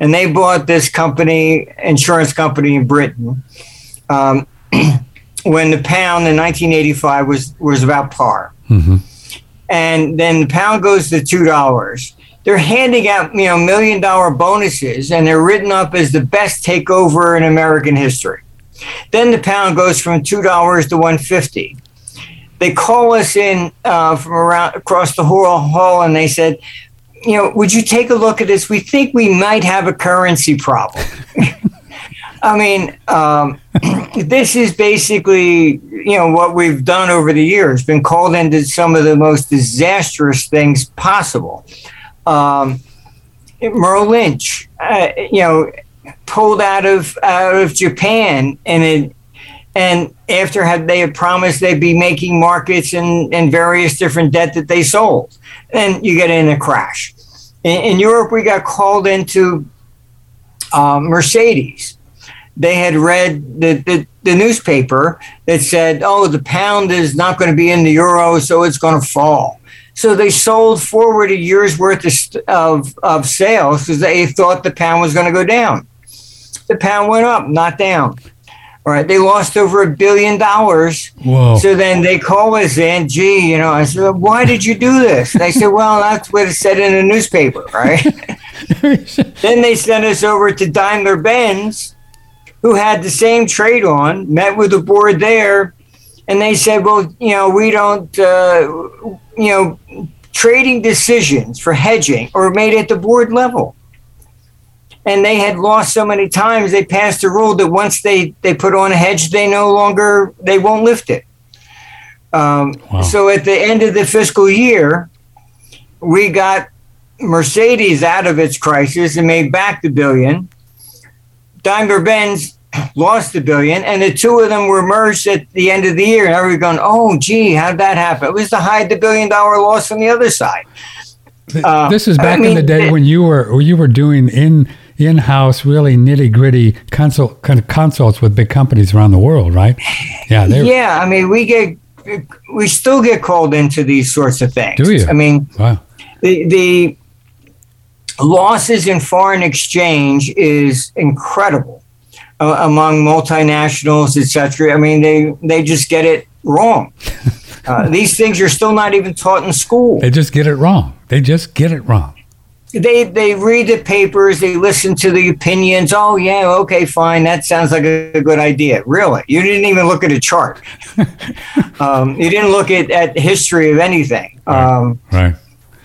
and they bought this company, insurance company in Britain, um, (clears throat) when the pound in 1985 was was about par hmm and then the pound goes to two dollars. They're handing out, you know, million dollar bonuses, and they're written up as the best takeover in American history. Then the pound goes from two dollars to one fifty. They call us in uh, from around across the whole hall, and they said, "You know, would you take a look at this? We think we might have a currency problem." (laughs) I mean, um, (clears throat) this is basically, you know, what we've done over the years, been called into some of the most disastrous things possible. Um, Merrill Lynch, uh, you know, pulled out of out of Japan, and it, and after had they had promised they'd be making markets and and various different debt that they sold, and you get in a crash. In, in Europe, we got called into uh, Mercedes they had read the, the, the, newspaper that said, oh, the pound is not going to be in the euro, so it's going to fall. So they sold forward a year's worth of, of, of sales because they thought the pound was going to go down. The pound went up, not down. All right, they lost over a billion dollars. Whoa. So then they call us in, gee, you know, I said, why did you do this? They said, well, that's what it said in the newspaper, right? (laughs) then they sent us over to Daimler Benz who had the same trade on, met with the board there, and they said, well, you know, we don't, uh, you know, trading decisions for hedging are made at the board level. And they had lost so many times, they passed a rule that once they, they put on a hedge, they no longer, they won't lift it. Um, wow. So at the end of the fiscal year, we got Mercedes out of its crisis and made back the billion. Daimler Benz (clears throat) lost the billion, and the two of them were merged at the end of the year. And everybody going, "Oh, gee, how'd that happen?" It was to hide the billion dollar loss on the other side. Uh, this is back I mean, in the day when you were you were doing in in house, really nitty gritty consult kind of consults with big companies around the world, right? Yeah, yeah. I mean, we get we still get called into these sorts of things. Do you? I mean, wow. the the losses in foreign exchange is incredible uh, among multinationals, etc. I mean, they they just get it wrong. (laughs) Uh, these things are still not even taught in school. They just get it wrong. They just get it wrong. They they read the papers. They listen to the opinions. Oh yeah, okay, fine. That sounds like a, good idea. Really, you didn't even look at a chart. (laughs) um, you didn't look at at history of anything. Um, right.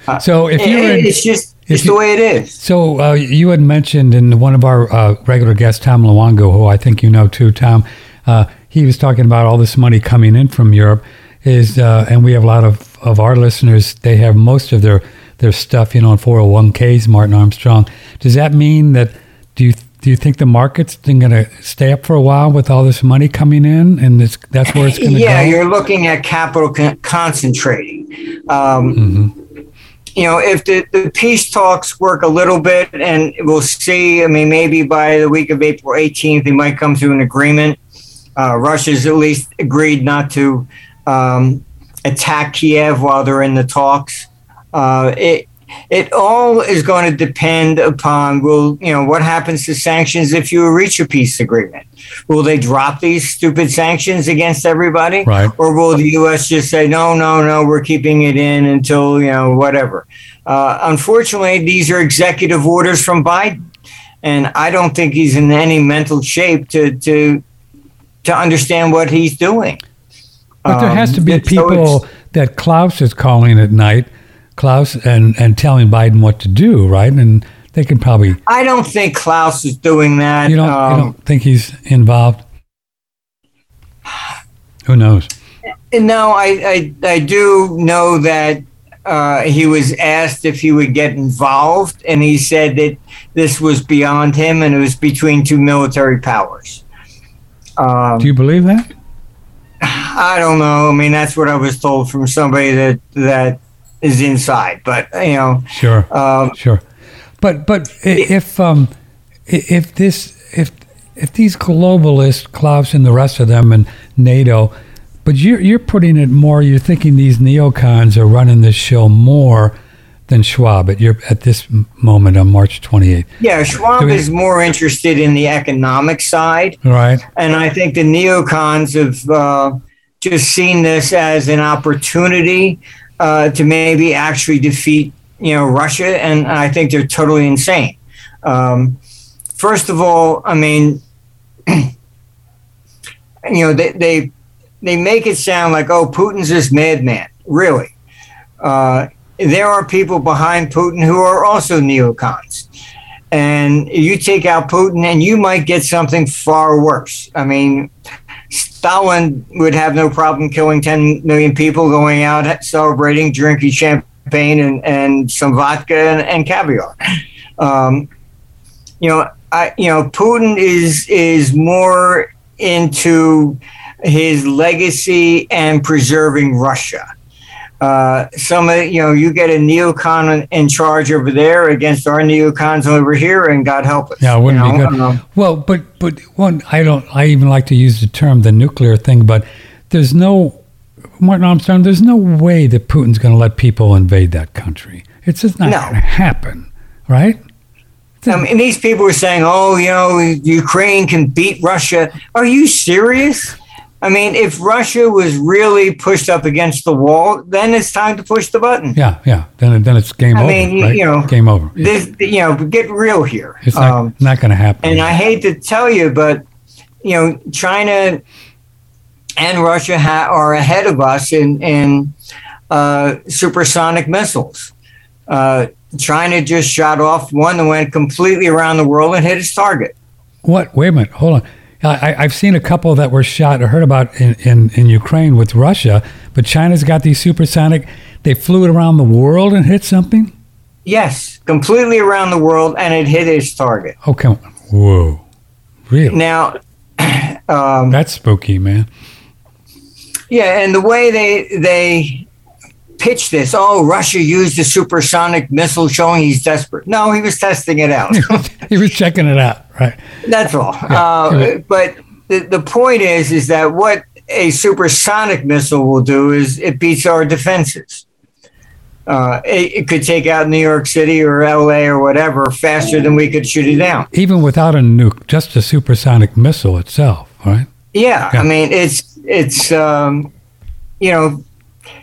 right. So if you it, it's just it's you, the way it is. So uh, you had mentioned in one of our uh, regular guests, Tom Luongo, who I think you know too, Tom. Uh, he was talking about all this money coming in from Europe. Is uh, and we have a lot of, of our listeners. They have most of their their stuff, you know, in 401ks. Martin Armstrong. Does that mean that do you do you think the market's going to stay up for a while with all this money coming in, and this, that's where it's going to yeah, go? Yeah, you're looking at capital con- concentrating. Um, mm-hmm you know, if the, the peace talks work a little bit, and we'll see. I mean, maybe by the week of April 18th, they might come to an agreement. Uh, Russia's at least agreed not to um, attack Kiev while they're in the talks. Uh, it, it all is going to depend upon will you know what happens to sanctions if you reach a peace agreement? Will they drop these stupid sanctions against everybody? Right. or will the us just say no no no we're keeping it in until you know whatever? Uh, unfortunately these are executive orders from biden. And i don't think he's in any mental shape to to to understand what he's doing. But there has to be um, people so that klaus is calling at night Klaus and, and telling Biden what to do, right? And they can probably. I don't think Klaus is doing that. You don't, um, you don't think he's involved? Who knows? No, I, I, I do know that uh, he was asked if he would get involved, and he said that this was beyond him and it was between two military powers. Um, do you believe that? I don't know. I mean, that's what I was told from somebody that that is inside. But you know, sure, um, sure. But but if um, if this if if these globalists, Klaus and the rest of them, and NATO, but you're you're putting it more. You're thinking these neocons are running this show more than Schwab at your at this moment on March 28th. Yeah, Schwab we, is more interested in the economic side, right? And I think the neocons have uh, just seen this as an opportunity uh, to maybe actually defeat you know Russia, and I think they're totally insane. Um, first of all, I mean, (clears throat) you know, they they they make it sound like oh, Putin's this madman. Really, uh, there are people behind Putin who are also neocons. And you take out Putin, and you might get something far worse. I mean, Stalin would have no problem killing 10 million people, going out celebrating, drinking champagne and, and some vodka and, and caviar. Um, you know, I, you know, Putin is is more into his legacy and preserving Russia. Uh, some of you know, you get a neocon in charge over there against our neocons over here, and God help us. Yeah, it wouldn't you know? be good. Um, well, but but one, I don't. I even like to use the term the nuclear thing, but there's no Martin Armstrong. There's no way that Putin's going to let people invade that country. It's just not No. going to happen, right? I mean, these people are saying, "Oh, you know, Ukraine can beat Russia." Are you serious? I mean, if Russia was really pushed up against the wall, then it's time to push the button. Yeah, yeah. Then then it's game I over. mean, you- right? you know, game over. This, you know, get real here. It's not Um, not going to happen. and I hate to tell you, but you know, China and Russia ha- are ahead of us in in uh, supersonic missiles. Uh, China just shot off one that went completely around the world and hit its target. What? Wait a minute. Hold on. I, I- I've seen a couple that were shot or heard about in, in, in Ukraine with Russia, but China's got these supersonic. They flew it around the world and hit something. Yes, completely around the world, and it hit its target. Okay. Whoa. Really? Now, (clears throat) um, That's spooky, man. yeah, and the way they they pitch this, oh, Russia used a supersonic missile, showing he's desperate. No, he was testing it out. (laughs) he was checking it out, right? That's all. Yeah. Uh, but the, the point is, is that what a supersonic missile will do is it beats our defenses. Uh, it, it could take out New York City or LA or whatever faster than we could shoot it down. Even without a nuke, just a supersonic missile itself, right? Yeah, Yeah. I mean it's it's um, you know,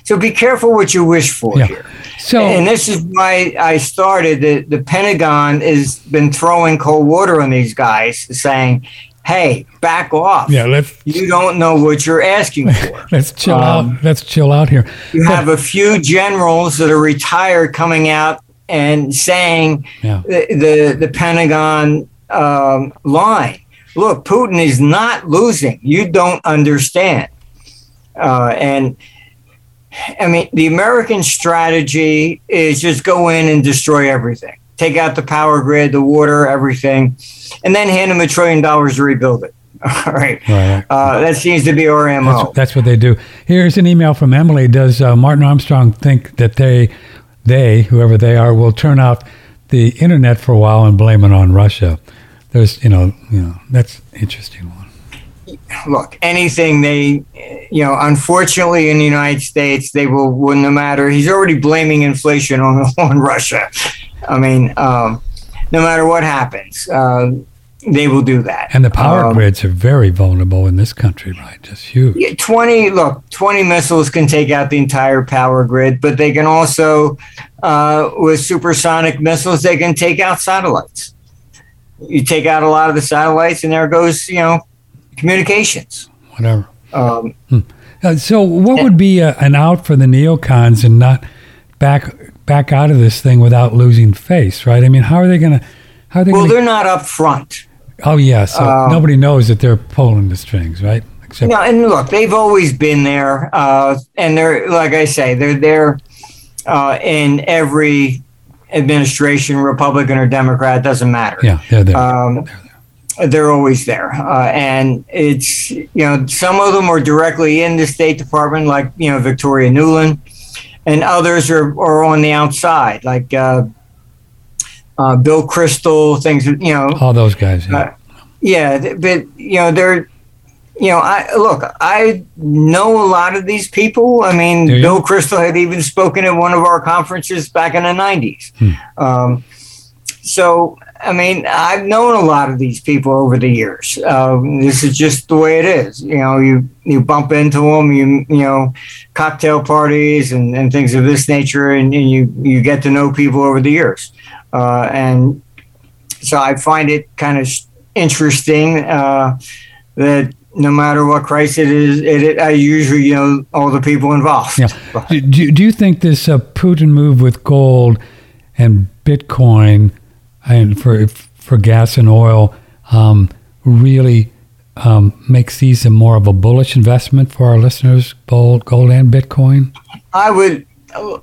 so be careful what you wish for Yeah. here. So, and this is why I started. The, the Pentagon has been throwing cold water on these guys, saying, "Hey, back off! yeah, let's You don't know what you're asking (laughs) for." let's chill Um, out. Let's chill out here. You have a few generals that are retired coming out and saying Yeah. the the, the Pentagon um, line. Look, Putin is not losing. You don't understand. Uh, and I mean, the American strategy is just go in and destroy everything, take out the power grid, the water, everything, and then hand them a trillion dollars to rebuild it. (laughs) All right. Right. Uh, that seems to be our MO. That's, that's what they do. Here's an email from Emily. Does uh, Martin Armstrong think that they, they, whoever they are, will turn off the internet for a while and blame it on Russia? There's, you know, you know, that's an interesting one. Look, anything they, you know, unfortunately in the United States, they will, will no matter. He's already blaming inflation on, (laughs) on Russia. I mean, um, no matter what happens, uh, they will do that. And the power Um, grids are very vulnerable in this country, right? Just huge. yeah, 20, look, 20 missiles can take out the entire power grid, but they can also, uh, with supersonic missiles, they can take out satellites. You take out a lot of the satellites, and there goes, you know, communications. Whatever. Um, Uh, so, what would be a, an out for the neocons and not back back out of this thing without losing face, right? I mean, how are they going to? How are they well, to? they're not up front. Oh, yeah. So um, nobody knows that they're pulling the strings, right? Except No, and look, they've always been there, uh, and they're like I say, they're there uh, in every administration, Republican or Democrat, doesn't matter. yeah, they're there. Um, they're always there, uh, and it's you know some of them are directly in the State Department, like you know Victoria Nuland, and others are, are on the outside, like uh, uh, Bill Kristol, things you know All those guys. Yeah. uh, yeah, but you know they're, you know, I look, I know a lot of these people. I mean, Bill Kristol had even spoken at one of our conferences back in the '90s. Hmm. Um, so, I mean, I've known a lot of these people over the years. Um, this is just the way it is. You know, you you bump into them, you you know, cocktail parties and, and things of this nature, and, and you you get to know people over the years, uh, and so I find it kind of interesting uh, that no matter what crisis it is, it, it I usually you know all the people involved. Yeah. Do, do do you think this uh, Putin move with gold and Bitcoin and for for gas and oil um, really um, makes these a more of a bullish investment for our listeners? Gold, gold and Bitcoin. I would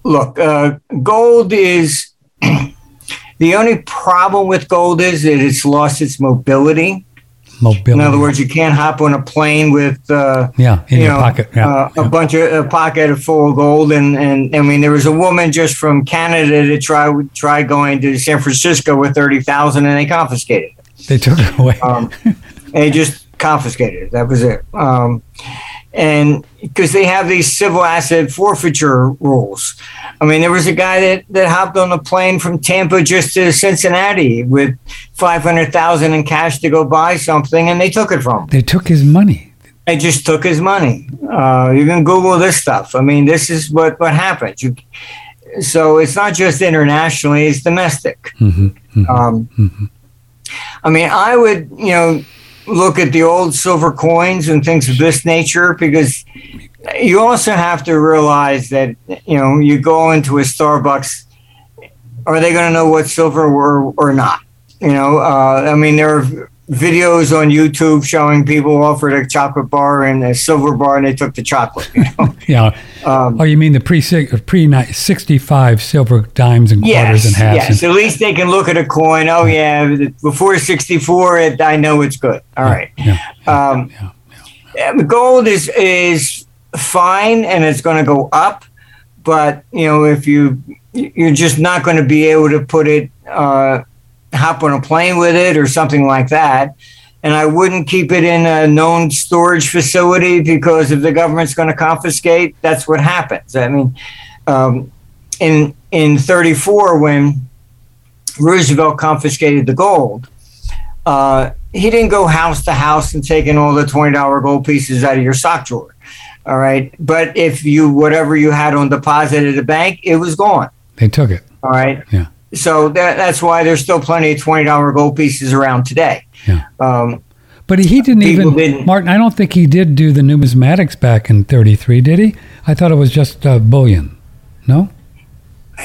look. Uh, gold is (clears throat) the only problem with gold is that it's lost its mobility. Mobility. In other words, you can't hop on a plane with uh, yeah, in you your know, pocket. Yeah, uh, yeah. a bunch of a pocket full of gold. And, and I mean, there was a woman just from Canada to try try going to San Francisco with thirty thousand, and they confiscated it. They took it away. Um, they just confiscated it. That was it. Um, and because they have these civil asset forfeiture rules. I mean, there was a guy that, that hopped on a plane from Tampa just to Cincinnati with five hundred thousand in cash to go buy something, and they took it from him. they took his money. They just took his money. Uh, you can Google this stuff. I mean, this is what what happens. You, so it's not just internationally; it's domestic. hmm Um, I mean, I would, you know, look at the old silver coins and things of this nature because you also have to realize that, you know, you go into a Starbucks, are they going to know what silver were or not? You know, uh, I mean, there are videos on YouTube showing people offered a chocolate bar and a silver bar and they took the chocolate. You know? (laughs) Yeah. Um, oh, you mean the pre pre sixty five silver dimes and quarters yes, and halves? yes. At least they can look at a coin. Oh yeah, before sixty four, it, I know it's good. All right. Yeah. Um, yeah. yeah, the gold is is fine and it's going to go up, but you know if you you're just not going to be able to put it uh, hop on a plane with it or something like that. And I wouldn't keep it in a known storage facility because if the government's going to confiscate, that's what happens. I mean, um, in in 34 when Roosevelt confiscated the gold, uh, he didn't go house to house and taking all the twenty dollar gold pieces out of your sock drawer. All right, but if you whatever you had on deposit at the bank, it was gone. They took it. All right. Yeah. So that, that's why there's still plenty of twenty dollar gold pieces around today. Yeah. Um, But he didn't even, didn't- Martin. I don't think he did do the numismatics back in '33, did he? I thought it was just uh, bullion. No.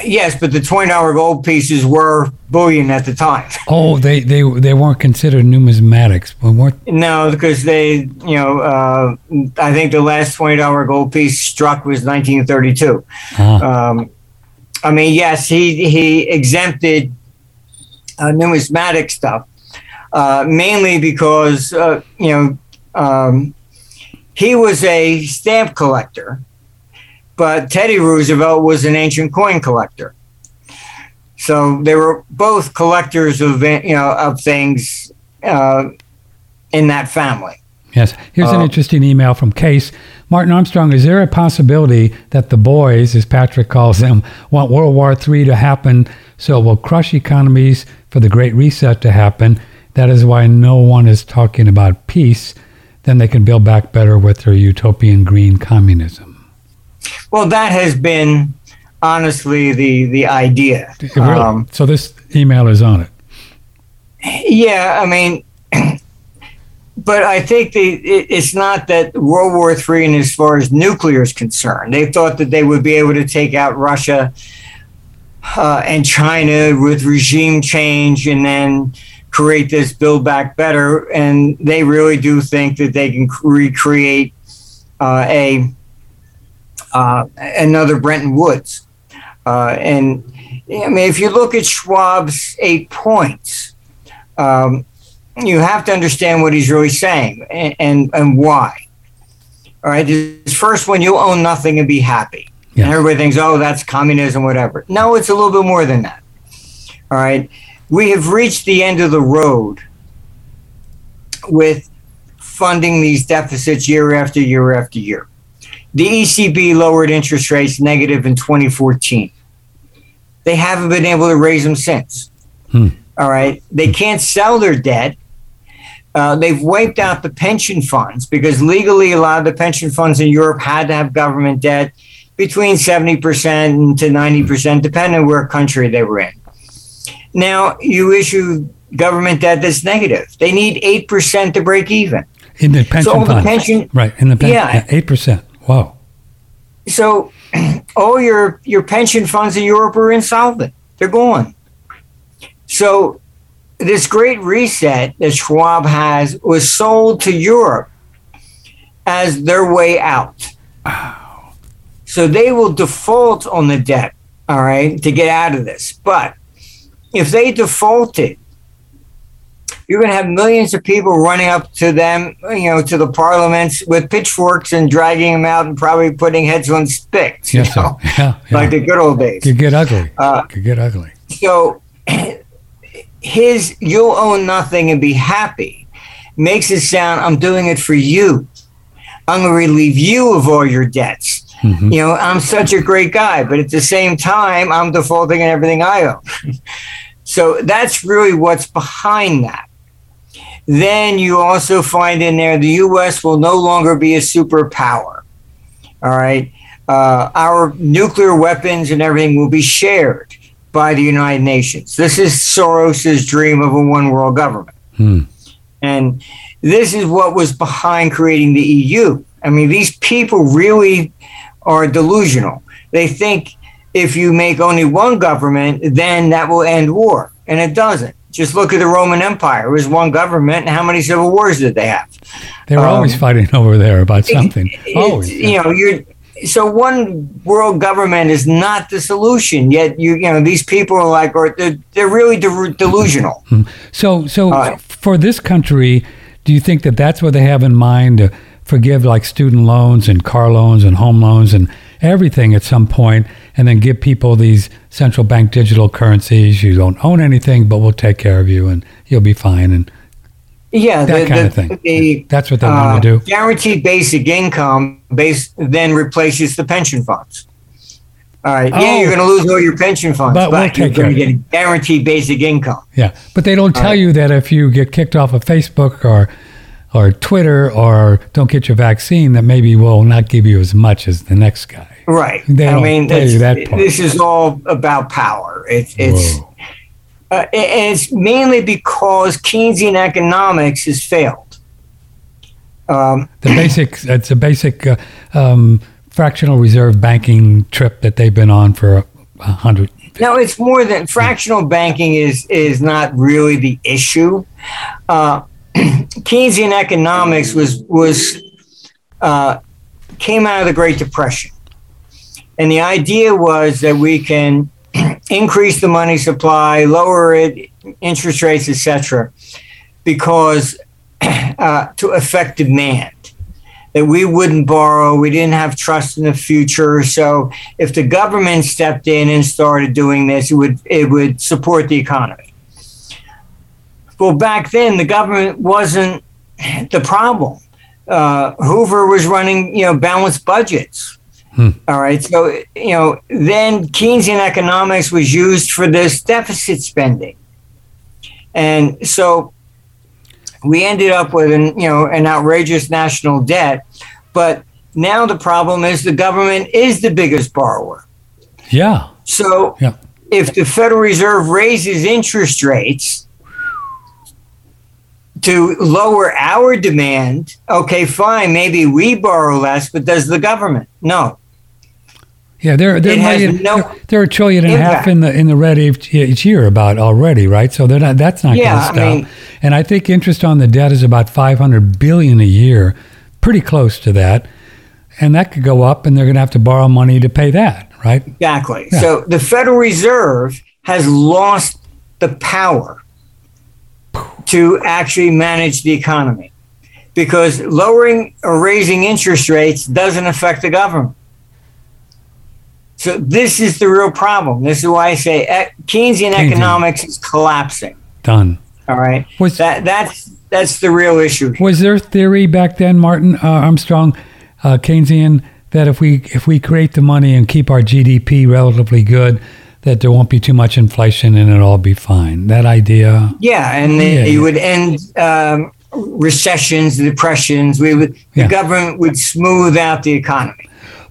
yes, but the twenty dollar gold pieces were bullion at the time. (laughs) Oh, they they they weren't considered numismatics. Weren't No, because they, you know, uh, I think the last twenty dollar gold piece struck was 1932. ah, Um, I mean, yes, he he exempted uh, numismatic stuff uh, mainly because uh, you know um, he was a stamp collector, but Teddy Roosevelt was an ancient coin collector. So they were both collectors of you know of things uh, in that family. Yes. Here's an uh, interesting email from Case. Martin Armstrong, is there a possibility that the boys, as Patrick calls them, want World War III to happen so it will crush economies for the Great Reset to happen? That is why no one is talking about peace. Then they can build back better with their utopian green communism. Well, that has been honestly the the idea. Really? Um, so this email is on it. Yeah, I mean, but I think the it, it's not that World War III, and as far as nuclear is concerned, they thought that they would be able to take out Russia uh, and China with regime change, and then create this Build Back Better. And they really do think that they can recreate uh, a uh, another Bretton Woods. Uh, and I mean, if you look at Schwab's eight points, um, you have to understand what he's really saying and, and, and why. All right. His first one, you own nothing and be happy. Yeah. And everybody thinks, oh, that's communism, whatever. No, it's a little bit more than that. All right. We have reached the end of the road with funding these deficits year after year after year. The ECB lowered interest rates negative in 2014. They haven't been able to raise them since. Hmm. All right. They can't sell their debt. Uh, they've wiped out the pension funds because legally, a lot of the pension funds in Europe had to have government debt between 70% to 90%, depending on where country they were in. Now, you issue government debt that's negative. They need 8% to break even. In the pension all the pension- right. In the pension. Yeah. Eight percent. Wow. So (clears throat) all your your pension funds in Europe are insolvent. They're gone. So this great reset that Schwab has was sold to Europe as their way out. So they will default on the debt, all right, to get out of this. But if they defaulted, you're going to have millions of people running up to them, you know, to the parliaments with pitchforks and dragging them out and probably putting heads on sticks, you Yes, Yeah. yeah. like the good old days. Could get ugly. Uh, Could get ugly. So his "you'll own nothing and be happy" makes it sound I'm doing it for you. I'm going to relieve you of all your debts. Mhm. You know, I'm such a great guy, but at the same time, I'm defaulting on everything I own. (laughs) so that's really what's behind that. Then you also find in there the U.S. will no longer be a superpower. All right. Uh, our nuclear weapons and everything will be shared by the United Nations. This is Soros's dream of a one world government. Hmm. And this is what was behind creating the EU. I mean, these people really are delusional. They think if you make only one government, then that will end war. And it doesn't. Just look at the Roman Empire. It was one government. And how many civil wars did they have? They were always um, fighting over there about something. It- Always. you know, you're so one world government is not the solution. Yet you, you know, these people are like, or they're, they're really de- delusional. So, so Uh, for this country, do you think that that's what they have in mind to forgive like student loans and car loans and home loans and everything at some point, and then give people these central bank digital currencies? You don't own anything, but we'll take care of you, and you'll be fine. And Yeah, That the, kind the, of thing. The, that's what they uh, want to do. Guaranteed basic income base then replaces the pension funds. All right. Yeah, Oh. you're going to lose all your pension funds, But but, we'll you're going to get guaranteed basic income. Yeah, but they don't tell right. you that if you get kicked off of Facebook or or Twitter or don't get your vaccine, that maybe will not give you as much as the next guy. Right. They I don't mean, tell you that part. this is all about power. It's it's. Uh, and it's mainly because Keynesian economics has failed. Um, The basic, it's a basic uh, um, fractional reserve banking trip that they've been on for a, a hundred. No, it's more than fractional banking is is not really the issue. Uh, (clears throat) Keynesian economics was was uh, came out of the Great Depression, and the idea was that we can increase the money supply, lower it, interest rates, etc., because (clears throat) uh, to affect demand. That we wouldn't borrow, we didn't have trust in the future. So if the government stepped in and started doing this, it would it would support the economy. Well, back then the government wasn't the problem. Uh, Hoover was running, you know, balanced budgets. Hmm. All right, so you know, then Keynesian economics was used for this deficit spending, and so we ended up with an you know an outrageous national debt. But now the problem is the government is the biggest borrower. Yeah, So Yeah. if the Federal Reserve raises interest rates to lower our demand, okay, fine, maybe we borrow less, but does the government? No. yeah. They're they're, has million, no they're, they're a trillion and a half in the in the red each, each year about already, right? So they're not. That's not Yeah, going to stop. mean- and I think interest on the debt is about five hundred billion a year, pretty close to that, and that could go up, and they're going to have to borrow money to pay that, right? Exactly. Yeah. So the Federal Reserve has lost the power to actually manage the economy because lowering or raising interest rates doesn't affect the government. So this is the real problem. This is why I say Keynesian Keynesian. economics is collapsing. Done. All right, Was- that that's that's the real issue. Was there theory back then, Martin uh, Armstrong, uh, Keynesian, that if we if we create the money and keep our GDP relatively good, that there won't be too much inflation and it'll all be fine? That idea. Yeah, and Yeah, you yeah. would end um, recessions, depressions. We would Yeah. the government would smooth out the economy.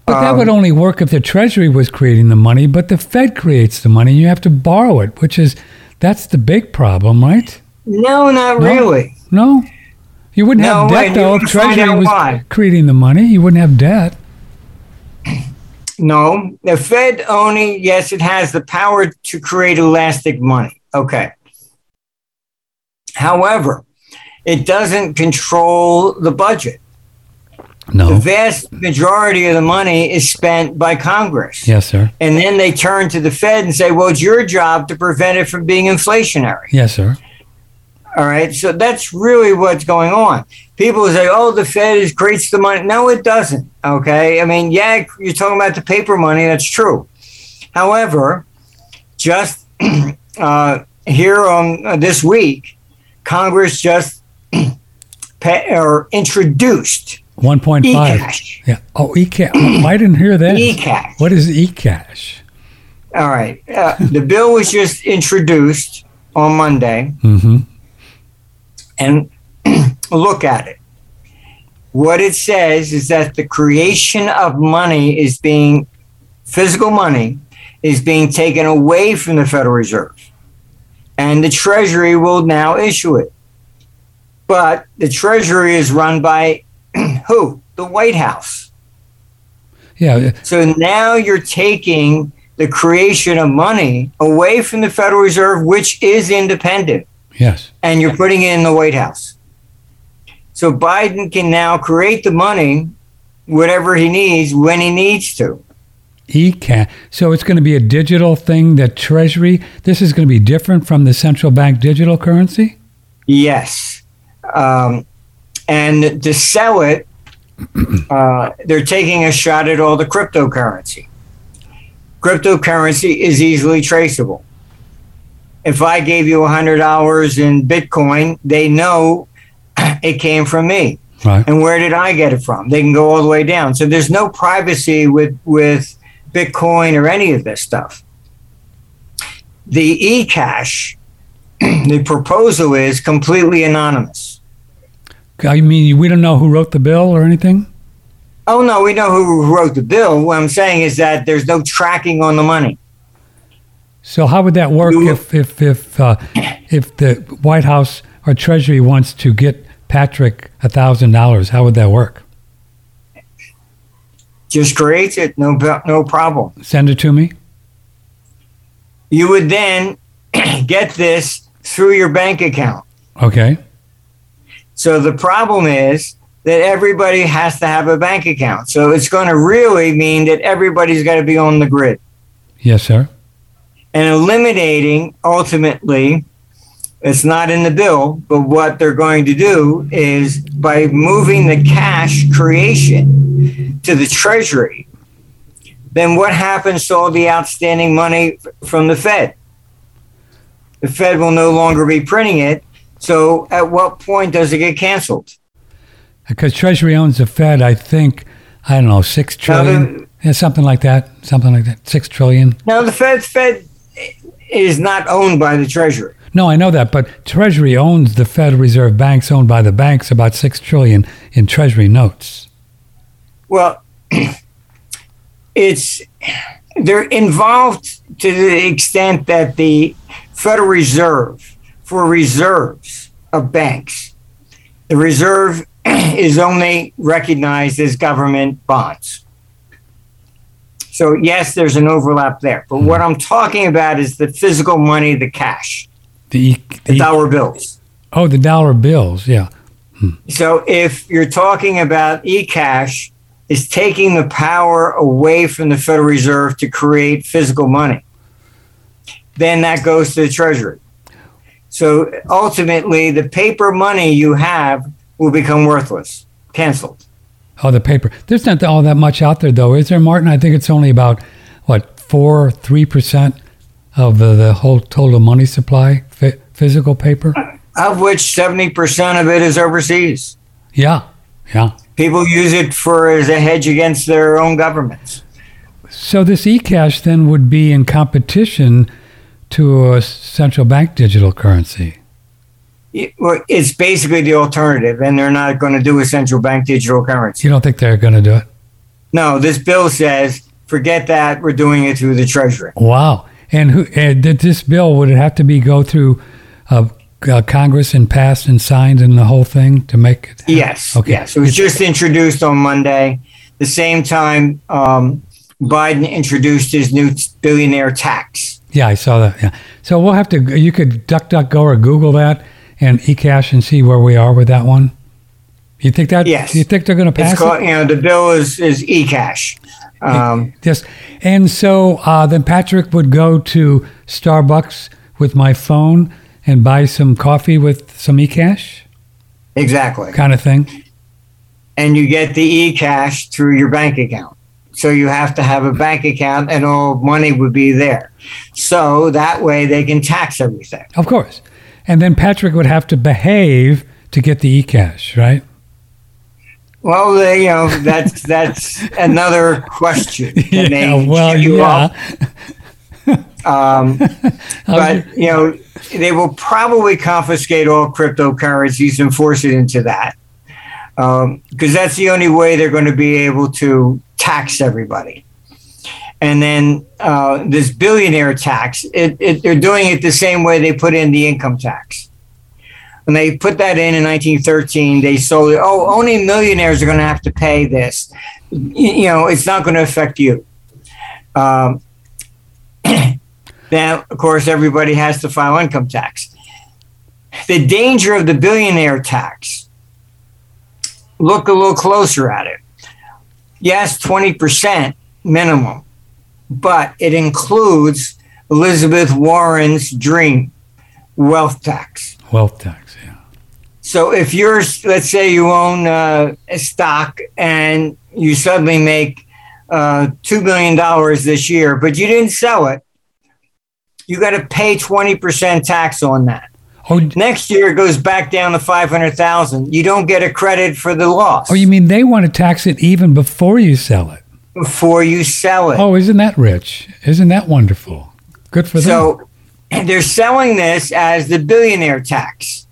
But that Um, would only work if the Treasury was creating the money. But the Fed creates the money. You have to borrow it, which is that's the big problem, right? No, not No? really. No, You wouldn't No, have debt though if Treasury was why. creating the money. You wouldn't have debt. No, the Fed only, yes, it has the power to create elastic money. Okay. However, it doesn't control the budget. No. The vast majority of the money is spent by Congress. Yes, sir. And then they turn to the Fed and say, well, it's your job to prevent it from being inflationary. Yes, sir. All right. So that's really what's going on. People say, oh, the Fed is, creates the money. No, it doesn't. Okay. I mean, yeah, you're talking about the paper money. That's true. However, just (clears throat) uh, here on uh, this week, Congress just (clears throat) pa- or introduced One point five. e-cash. Yeah. Oh, e-cash. Oh, I didn't hear that. E-cash. What is e-cash? All right. Uh, the bill was just introduced on Monday. Mm-hmm. And (clears throat) look at it. What it says is that the creation of money is being, physical money is being taken away from the Federal Reserve. And the Treasury will now issue it. But the Treasury is run by (clears throat) who? The White House. Yeah. So now you're taking the creation of money away from the Federal Reserve, which is independent Yes. and you're putting it in the White House. So Biden can now create the money, whatever he needs, when he needs to. He can. So it's going to be a digital thing that Treasury. This is going to be different from the central bank digital currency. Yes. Um, and to sell it, (clears throat) uh, they're taking a shot at all the cryptocurrency. Cryptocurrency is easily traceable. If I gave you a $100 in Bitcoin, they know (clears throat) it came from me. Right. and where did I get it from? They can go all the way down. So there's no privacy with with Bitcoin or any of this stuff. The eCash, (clears throat) the proposal is completely anonymous. I mean, we don't know who wrote the bill or anything. Oh no, we know who wrote the bill. What I'm saying is that there's no tracking on the money. So how would that work if if if uh, if the White House or Treasury wants to get Patrick a thousand dollars? How would that work? Just create it, no no problem. Send it to me. You would then (clears throat) get this through your bank account. Okay. So the problem is that everybody has to have a bank account. So it's going to really mean that everybody's got to be on the grid Yes, sir. And eliminating ultimately. It's not in the bill, but what they're going to do is by moving the cash creation to the treasury, then what happens to all the outstanding money from the Fed? The Fed will no longer be printing it. So at what point does it get canceled? Because Treasury owns the Fed, I think. I don't know, six trillion. yeah, something like that. Something like that. Six trillion. Now the Fed Fed is not owned by the Treasury. No, I know that, but Treasury owns the Federal Reserve banks owned by the banks about six trillion in Treasury notes. Well, (clears throat) it's they're involved to the extent that the Federal Reserve for reserves of banks, the reserve (clears throat) is only recognized as government bonds. So yes, there's an overlap there. But what I'm talking about is the physical money, the cash, The, e- the the dollar bills. oh, the dollar bills. Yeah. Hmm. So if you're talking about eCash, is taking the power away from the Federal Reserve to create physical money, then that goes to the Treasury. So ultimately, the paper money you have will become worthless, canceled. Oh, the paper. There's not all that much out there, though, is there, Martin? I think it's only about what four, three percent of the, the whole total money supply, f- physical paper. Of which 70% of it is overseas. Yeah, yeah. People use it for as a hedge against their own governments. So this eCash then would be in competition to a central bank digital currency. It's basically the alternative, and they're not going to do a central bank digital currency. You don't think they're going to do it? No, this bill says, forget that. We're doing it through the Treasury. Wow. And who? And did this bill would it have to be go through uh, uh, Congress and passed and signed and the whole thing to make it? Yes. Okay. Yes. It was just introduced on Monday. The same time, um, Biden introduced his new billionaire tax. Yeah, I saw that. Yeah. So we'll have to. You could duck, duck, go or Google that and eCash and see where we are with that one. You think that? Yes. You think they're going to It's pass called, it? you know, the bill is is e-cash. Um, Yes. And so uh, then Patrick would go to Starbucks with my phone and buy some coffee with some eCash exactly. kind of thing. and you get the e-cash through your bank account. So you have to have a bank account and all money would be there. So that way they can tax everything. Of course. And then Patrick would have to behave to get the eCash, right? Well, they, you know, that's that's another question. (laughs) Yeah, they well, you yeah. Um, (laughs) but you know, they will probably confiscate all cryptocurrencies and force it into that, because that's the only way they're going to be able to tax everybody. And then uh, this billionaire tax, it, it, they're doing it the same way they put in the income tax. When they put that in in 1913, they sold it. Oh, only millionaires are going to have to pay this. You, know, it's not going to affect you. Um, (clears throat) then, of course, everybody has to file income tax. The danger of the billionaire tax, look a little closer at it. Yes, 20% minimum, but it includes Elizabeth Warren's dream wealth tax. Wealth tax, yeah. So if you're, let's say you own uh, a stock and you suddenly make uh, $2 million this year, but you didn't sell it, you got to pay 20% tax on that. Oh, Next year it goes back down to 500,000. You don't get a credit for the loss oh, you mean they want to tax it even before you sell it? Before you sell it. Oh, isn't that rich? Isn't that wonderful? Good for them. So (clears throat) they're selling this as the billionaire tax.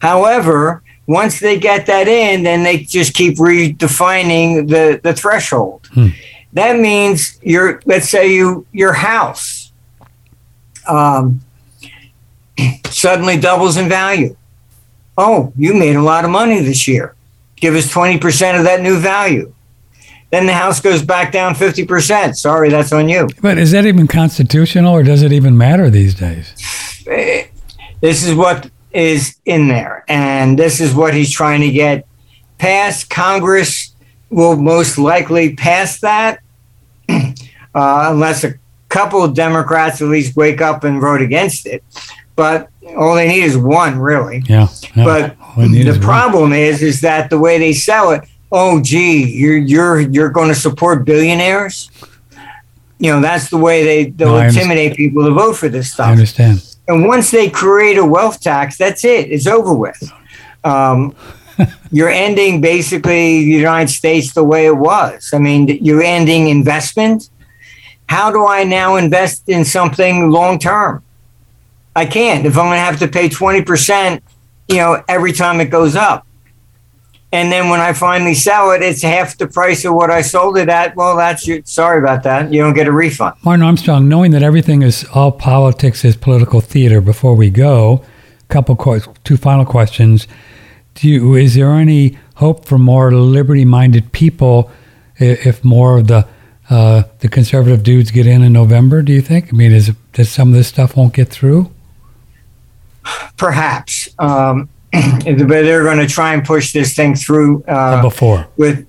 However, once they get that in, then they just keep redefining the, the threshold. Hmm. That means your let's say you your house um, (clears throat) suddenly doubles in value. Oh, you made a lot of money this year. Give us 20% of that new value. Then the house goes back down 50%. Sorry, that's on you. but is that even constitutional or does it even matter these days? this is what is in there and this is what he's trying to get passed congress will most likely pass that (clears throat) uh, unless a couple of democrats at least wake up and vote against it but all they need is one really Yeah. yeah. but All I need the is one. problem is is that the way they sell it oh gee you're you're you're going to support billionaires you know that's the way they they'll No, intimidate people to vote for this I stuff understand. and once they create a wealth tax, that's it. It's over with. Um, (laughs) you're ending basically the United States the way it was. I mean, you're ending investment. How do I now invest in something long term? I can't if I'm going to have to pay 20%, you know, every time it goes up. And then when I finally sell it, it's half the price of what I sold it at. Well, that's your, sorry about that. You don't get a refund. Martin Armstrong, knowing that everything is all politics is political theater, before we go, a couple two final questions. Do you, is there any hope for more liberty-minded people if more of the uh, the conservative dudes get in in November? Do you think? I mean, is that some of this stuff won't get through? Perhaps. Um, but they're going to try and push this thing through uh, before, with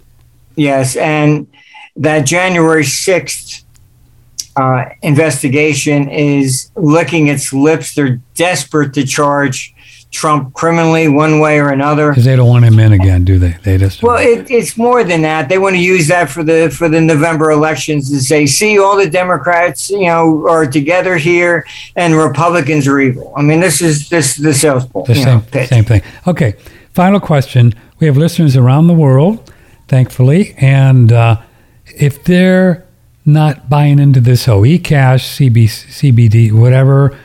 yes and that january 6th uh, investigation is licking its lips. They're desperate to charge trump criminally one way or another because they don't want him in again, do they? They just well it, it's more than that they want to use that for the for the november elections to say see all the democrats you know are together here and republicans are evil i mean this is this is the sales poll the same know, pitch. same thing. Okay, final question. We have listeners around the world, thankfully, and uh, if they're not buying into this whole e-cash, CB, CBD, whatever,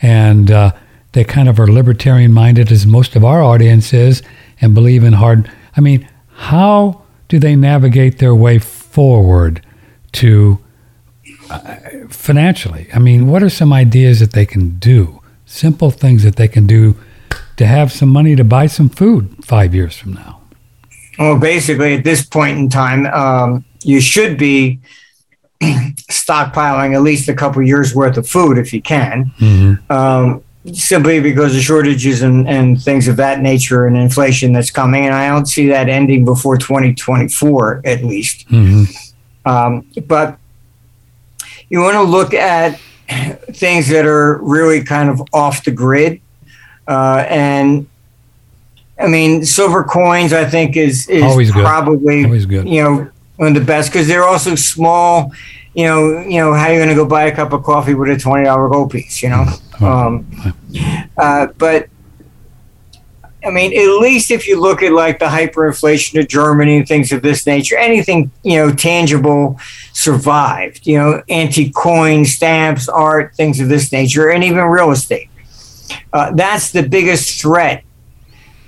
and uh, they kind of are libertarian minded, as most of our audience is, and believe in hard. I mean, how do they navigate their way forward to uh, financially? I mean, what are some ideas that they can do simple things that they can do to have some money to buy some food five years from now? Well, basically, at this point in time, um, you should be (clears throat) stockpiling at least a couple years worth of food if you can. Mm-hmm. Um, simply because of shortages and, and things of that nature and inflation that's coming. And I don't see that ending before 2024, at least. Mm-hmm. Um, but you want to look at things that are really kind of off the grid. Uh, and I mean, silver coins, I think, is, is Always good. probably, Always good. you know, one of the best because they're also small. You know, you know, how are you going to go buy a cup of coffee with a twenty dollar gold piece? You know, um, uh, but I mean, at least if you look at like the hyperinflation of Germany and things of this nature, anything you know tangible survived. You know, antique coins, stamps, art, things of this nature, and even real estate. Uh, that's the biggest threat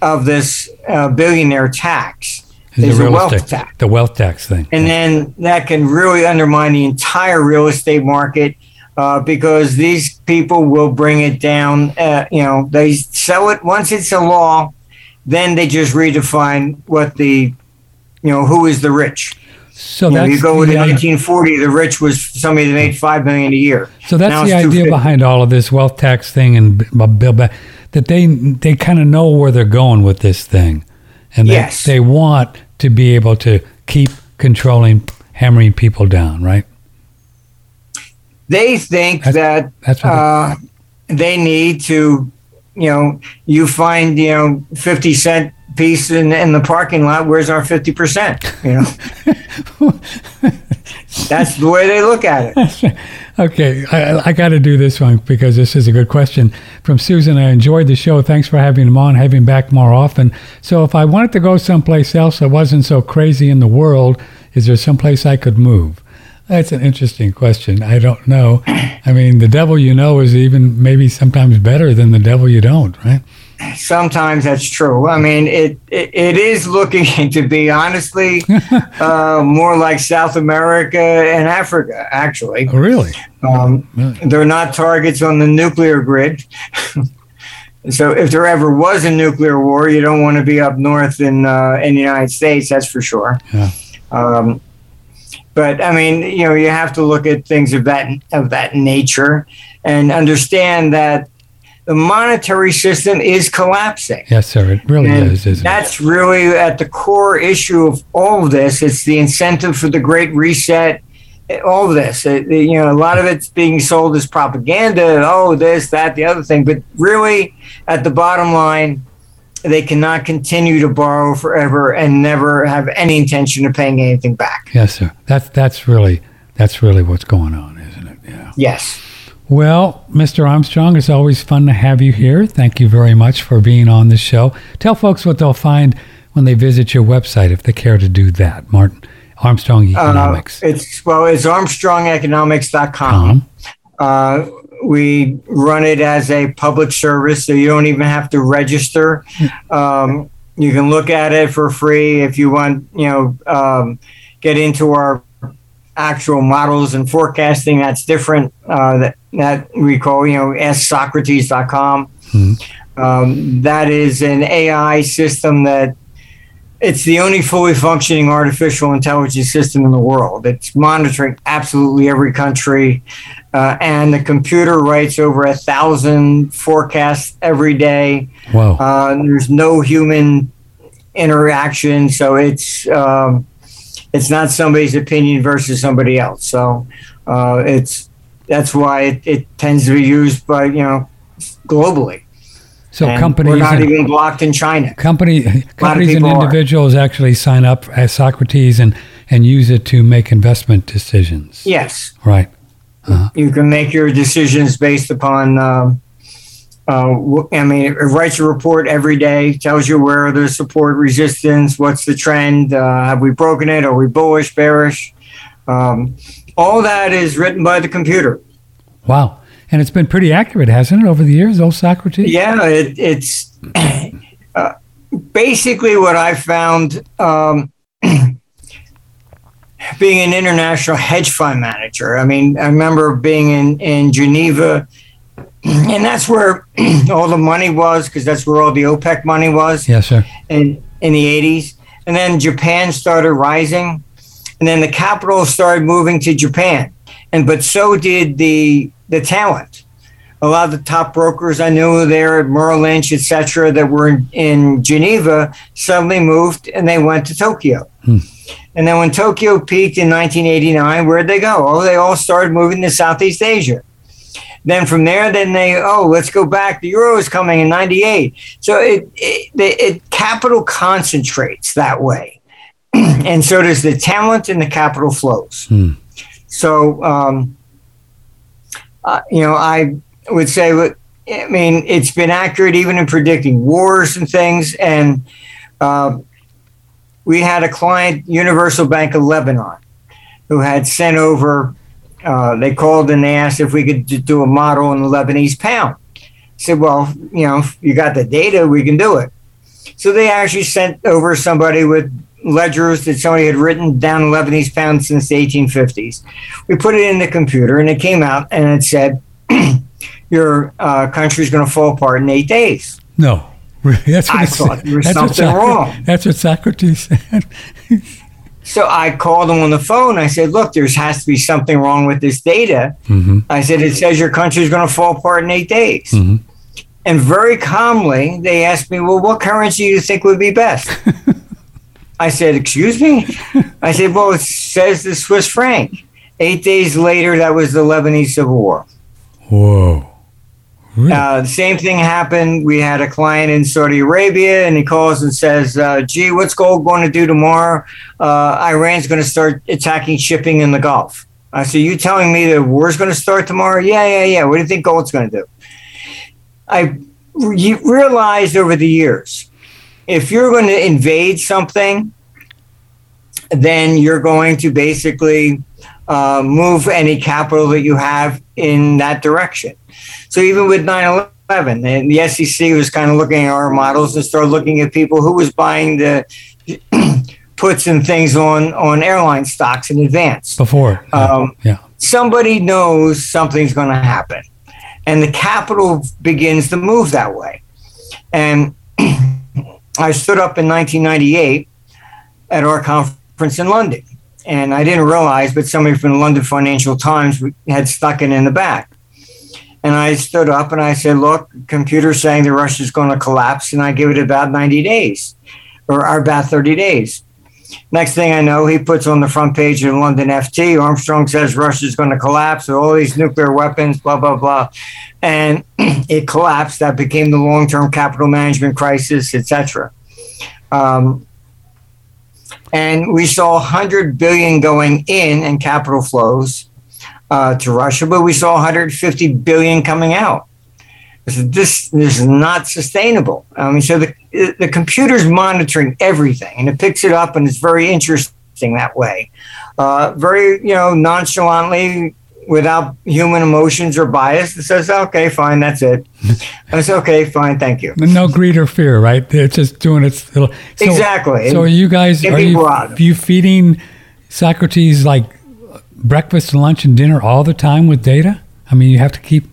of this uh, billionaire tax Is the a wealth estate, tax. the wealth tax thing. And then that can really undermine the entire real estate market uh, because these people will bring it down. Uh, you know, they sell it once it's a law, then they just redefine what the, you know, who is the rich. so You, know, you go with the, the 1940, the rich was somebody that made five million a year. so that's Now the idea behind all of this wealth tax thing and bill back that they they kind of know where they're going with this thing, and they, Yes. they want to be able to keep controlling, hammering people down, right? They think That's- that That's uh, they need to, you know, you find, you know, 50 cent piece in, in the parking lot. Where's our 50%? You know, (laughs) that's the way they look at it. (laughs) Okay, I, I got to do this one because this is a good question from Susan. I enjoyed the show. Thanks for having him on, having him back more often. So, if I wanted to go someplace else that wasn't so crazy in the world, is there someplace I could move? That's an interesting question. I don't know. I mean, the devil you know is even maybe sometimes better than the devil you don't, right? Sometimes that's true. I mean, it, it, it is looking (laughs) to be honestly (laughs) uh, more like South America and Africa, actually. Oh, really? Um, Really? they're not targets on the nuclear grid. (laughs) so if there ever was a nuclear war, you don't want to be up north in uh, in the United States. That's for sure. Yeah. Um, but I mean, you know, you have to look at things of that of that nature and understand that the monetary system is collapsing. Yes, sir. It really And is, isn't it? that's really at the core issue of all of this. It's the incentive for the Great Reset. All of this, It- it- you know, a lot of it's being sold as propaganda. Oh, this, that, the other thing. But really, at the bottom line, they cannot continue to borrow forever and never have any intention of paying anything back. Yes, sir. That's that's really that's really what's going on, isn't it? Yeah. Yes. Well, Mr. Armstrong, it's always fun to have you here. Thank you very much for being on the show. Tell folks what they'll find when they visit your website if they care to do that. Martin Armstrong Economics. Uh, it's well, it's ArmstrongEconomics.com. Uh, we run it as a public service, so you don't even have to register. Um, you can look at it for free if you want. You know, um, get into our actual models and forecasting. That's different. Uh, that that we call you know AskSocrates.com. Um, that is an AI system that it's the only fully functioning artificial intelligence system in the world. It's monitoring absolutely every country, uh, and the computer writes over a thousand forecasts every day. Wow. Uh, there's no human interaction, so it's um, it's not somebody's opinion versus somebody else. So uh, it's that's why it, it tends to be used by you know globally. so And companies we're not and, even blocked in China. company companies and people are. individuals actually sign up as Socrates and and use it to make investment decisions. Yes. Right. you can make your decisions based upon um, uh, I mean, it writes a report every day, tells you where there's support, resistance, what's the trend, uh, have we broken it, are we bullish, bearish? Um, all that is written by the computer. Wow. And it's been pretty accurate, hasn't it, over the years, old Socrates? Yeah, it, it's (clears throat) uh, basically what I found um, (clears throat) being an international hedge fund manager. I mean, I remember being in, in Geneva (clears throat) and that's where (clears throat) all the money was because that's where all the OPEC money was Yes, sir. in in the 80s. And then Japan started rising, and then the capital started moving to Japan, and but so did the the talent. A lot of the top brokers I knew there at Merrill Lynch, etc., that were in, in Geneva, suddenly moved and they went to Tokyo. Hmm. And then when Tokyo peaked in 1989, where'd they go? Oh, they all started moving to Southeast Asia. Then from there, then they oh let's go back. The euro is coming in '98, so it it, the- it capital concentrates that way, (clears throat) and so does the talent and the capital flows. Hmm. So um, uh, you know, I would say I mean. It's been accurate even in predicting wars and things. And uh, we had a client, Universal Bank of Lebanon, who had sent over uh, they called and they asked if we could do a model in the Lebanese pound. I said, well, you know, if you got the data, we can do it. So they actually sent over somebody with ledgers that somebody had written down the Lebanese pound since the 1850s. We put it in the computer and it came out and it said, (clears throat) your uh, country's going to fall apart in eight days. No. (laughs) That's what I thought there was something wrong. (laughs) That's what Socrates (laughs) said. So I called him on the phone. I said, look, there has to be something wrong with this data. Mhm. I said, it says your country's going to fall apart in eight days. Mhm. And very calmly, they asked me, well, what currency do you think would be best? (laughs) I said, excuse me? I said, well, it says the Swiss franc. Eight days later, that was the Lebanese Civil War. Whoa. Really? Uh, the same thing happened. We had a client in Saudi Arabia, and he calls and says, uh, "Gee, what's gold going to do tomorrow? Uh, Iran's going to start attacking shipping in the Gulf." I said, "You telling me the war's going to start tomorrow?" Yeah, yeah, yeah. What do you think gold's going to do? I re- realized over the years, if you're going to invade something, then you're going to basically uh, move any capital that you have in that direction. So even with 9 11, and the SEC was kind of looking at our models and started looking at people who was buying the (clears throat) puts and things on, on airline stocks in advance. Before. Um, yeah. Somebody knows something's going to happen, and the capital begins to move that way. And (clears throat) I stood up in 1998 at our conference in London, and I didn't realize, but somebody from the London Financial Times had stuck it in the back. And I stood up and I said, "Look, computer's saying the Russia's going to collapse, and I give it about 90 days, or, about 30 days." Next thing I know, he puts on the front page of London FT. Armstrong says Russia's going to collapse with all these nuclear weapons, blah blah blah, and (clears throat) it collapsed. That became the long-term capital management crisis, etc. Um, and we saw 100 billion going in and capital flows uh, to Russia, but we saw 150 billion coming out. Said, this, this is not sustainable. I mean, so the the computer's monitoring everything, and it picks it up, and it's very interesting that way. Uh, very, you know, nonchalantly, without human emotions or bias, it says, "Okay, fine, that's it." (laughs) Said, "Okay, fine, thank you." No greed or fear, right? It's just doing its little. So, Exactly. So are you guys are you, out. you feeding Socrates like breakfast, lunch, and dinner all the time with data? I mean, you have to keep.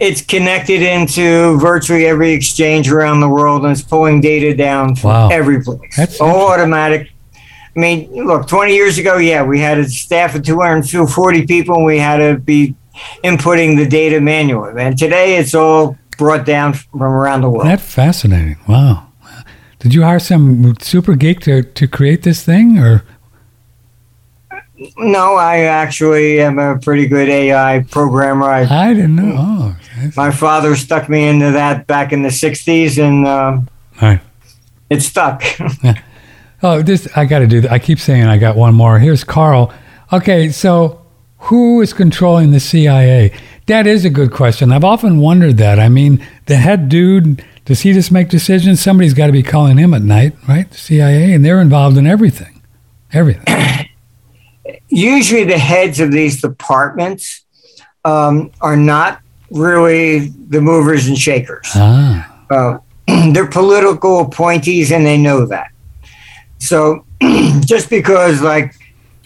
It's connected into virtually every exchange around the world, and it's pulling data down from Wow. every place. That's all automatic. I mean, look, 20 years ago, yeah, we had a staff of 240 people, and we had to be inputting the data manually. And today, it's all brought down from around the world. That's fascinating. Wow. Did you hire some super geek to, to create this thing, or No, I actually am a pretty good AI programmer. I, I didn't know? Oh, my father stuck me into that back in the 60s, and um, all right. it stuck. (laughs) Oh, this I got to do. That. I keep saying I got one more. Here's Carl. Okay, so who is controlling the CIA? That is a good question. I've often wondered that. I mean, the head dude does he just make decisions? Somebody's got to be calling him at night, right? The CIA, and they're involved in everything, everything. (coughs) usually the heads of these departments um, are not really the movers and shakers. ah, Uh, (clears throat) they're political appointees and they know that. So (clears throat) just because, like,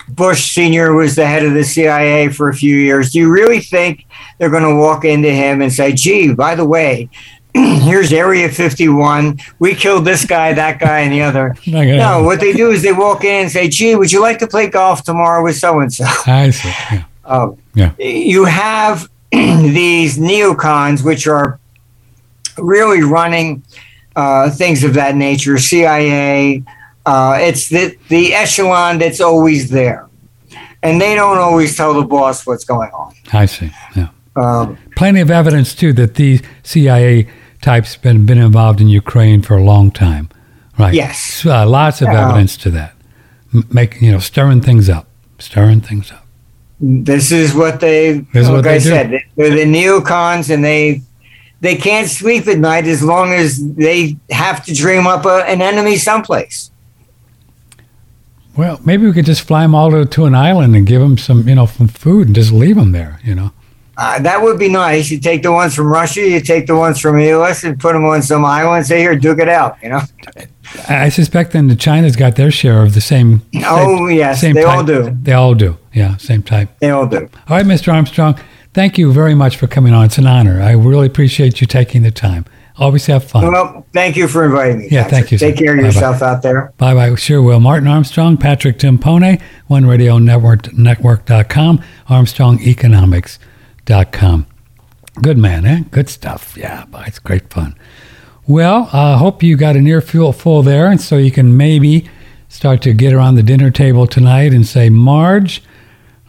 Bush Sr. was the head of the CIA for a few years. Do you really think they're going to walk into him and say, gee, by the way, (clears throat) here's Area 51. We killed this guy, that guy, and the other. (laughs) No, what they do is they walk in and say, gee, would you like to play golf tomorrow with so and so? I see. Yeah. Um, yeah. You have (clears throat) these neocons, which are really running uh, things of that nature, CIA. Uh, it's the, the echelon that's always there. And they don't always tell the boss what's going on. I see. Yeah. Um, Plenty of evidence, too, that these CIA types been, been involved in Ukraine for a long time. Right. Yes. Uh, lots of uh, evidence to that. Make, you know, stirring things up, stirring things up. This is what they, this like what I said, they're the neocons and they they can't sleep at night as long as they have to dream up a, an enemy someplace. Well, maybe we could just fly them all to, to an island and give them some, you know, some food and just leave them there, you know. Uh, that would be nice. You take the ones from Russia, you take the ones from the U.S., and put them on some island. Say here, duke it out. You know. I suspect then the China's got their share of the same. Oh same, yes, same they type. all do. They all do. Yeah, same type. They all do. All right, Mr. Armstrong. Thank you very much for coming on. It's an honor. I really appreciate you taking the time. Always have fun. Well, thank you for inviting me. Yeah, Patrick. thank you. Take care of yourself out there. Bye bye. Sure will. Martin Armstrong, Patrick Timpone, One Radio Network, Network.com, ArmstrongEconomics.com. Good man, eh? Good stuff. Yeah, it's great fun. Well, I uh, hope you got an earful full there, and so you can maybe start to get around the dinner table tonight and say, Marge,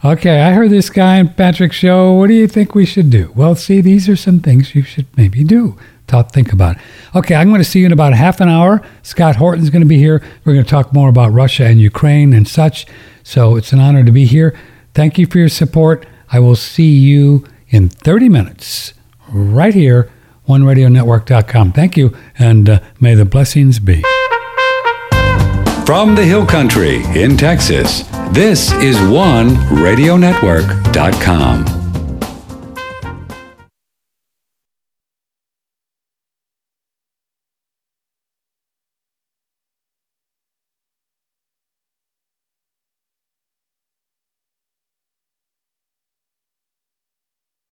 Okay, I heard this guy on Patrick's show. What do you think we should do? Well, see, these are some things you should maybe do. Talk, think about it. Okay, I'm going to see you in about half an hour. Scott Horton's going to be here. We're going to talk more about Russia and Ukraine and such. So it's an honor to be here. Thank you for your support. I will see you in 30 minutes right here, oneradionetwork.com. Thank you, and uh, may the blessings be. From the Hill Country in Texas, this is OneRadioNetwork.com.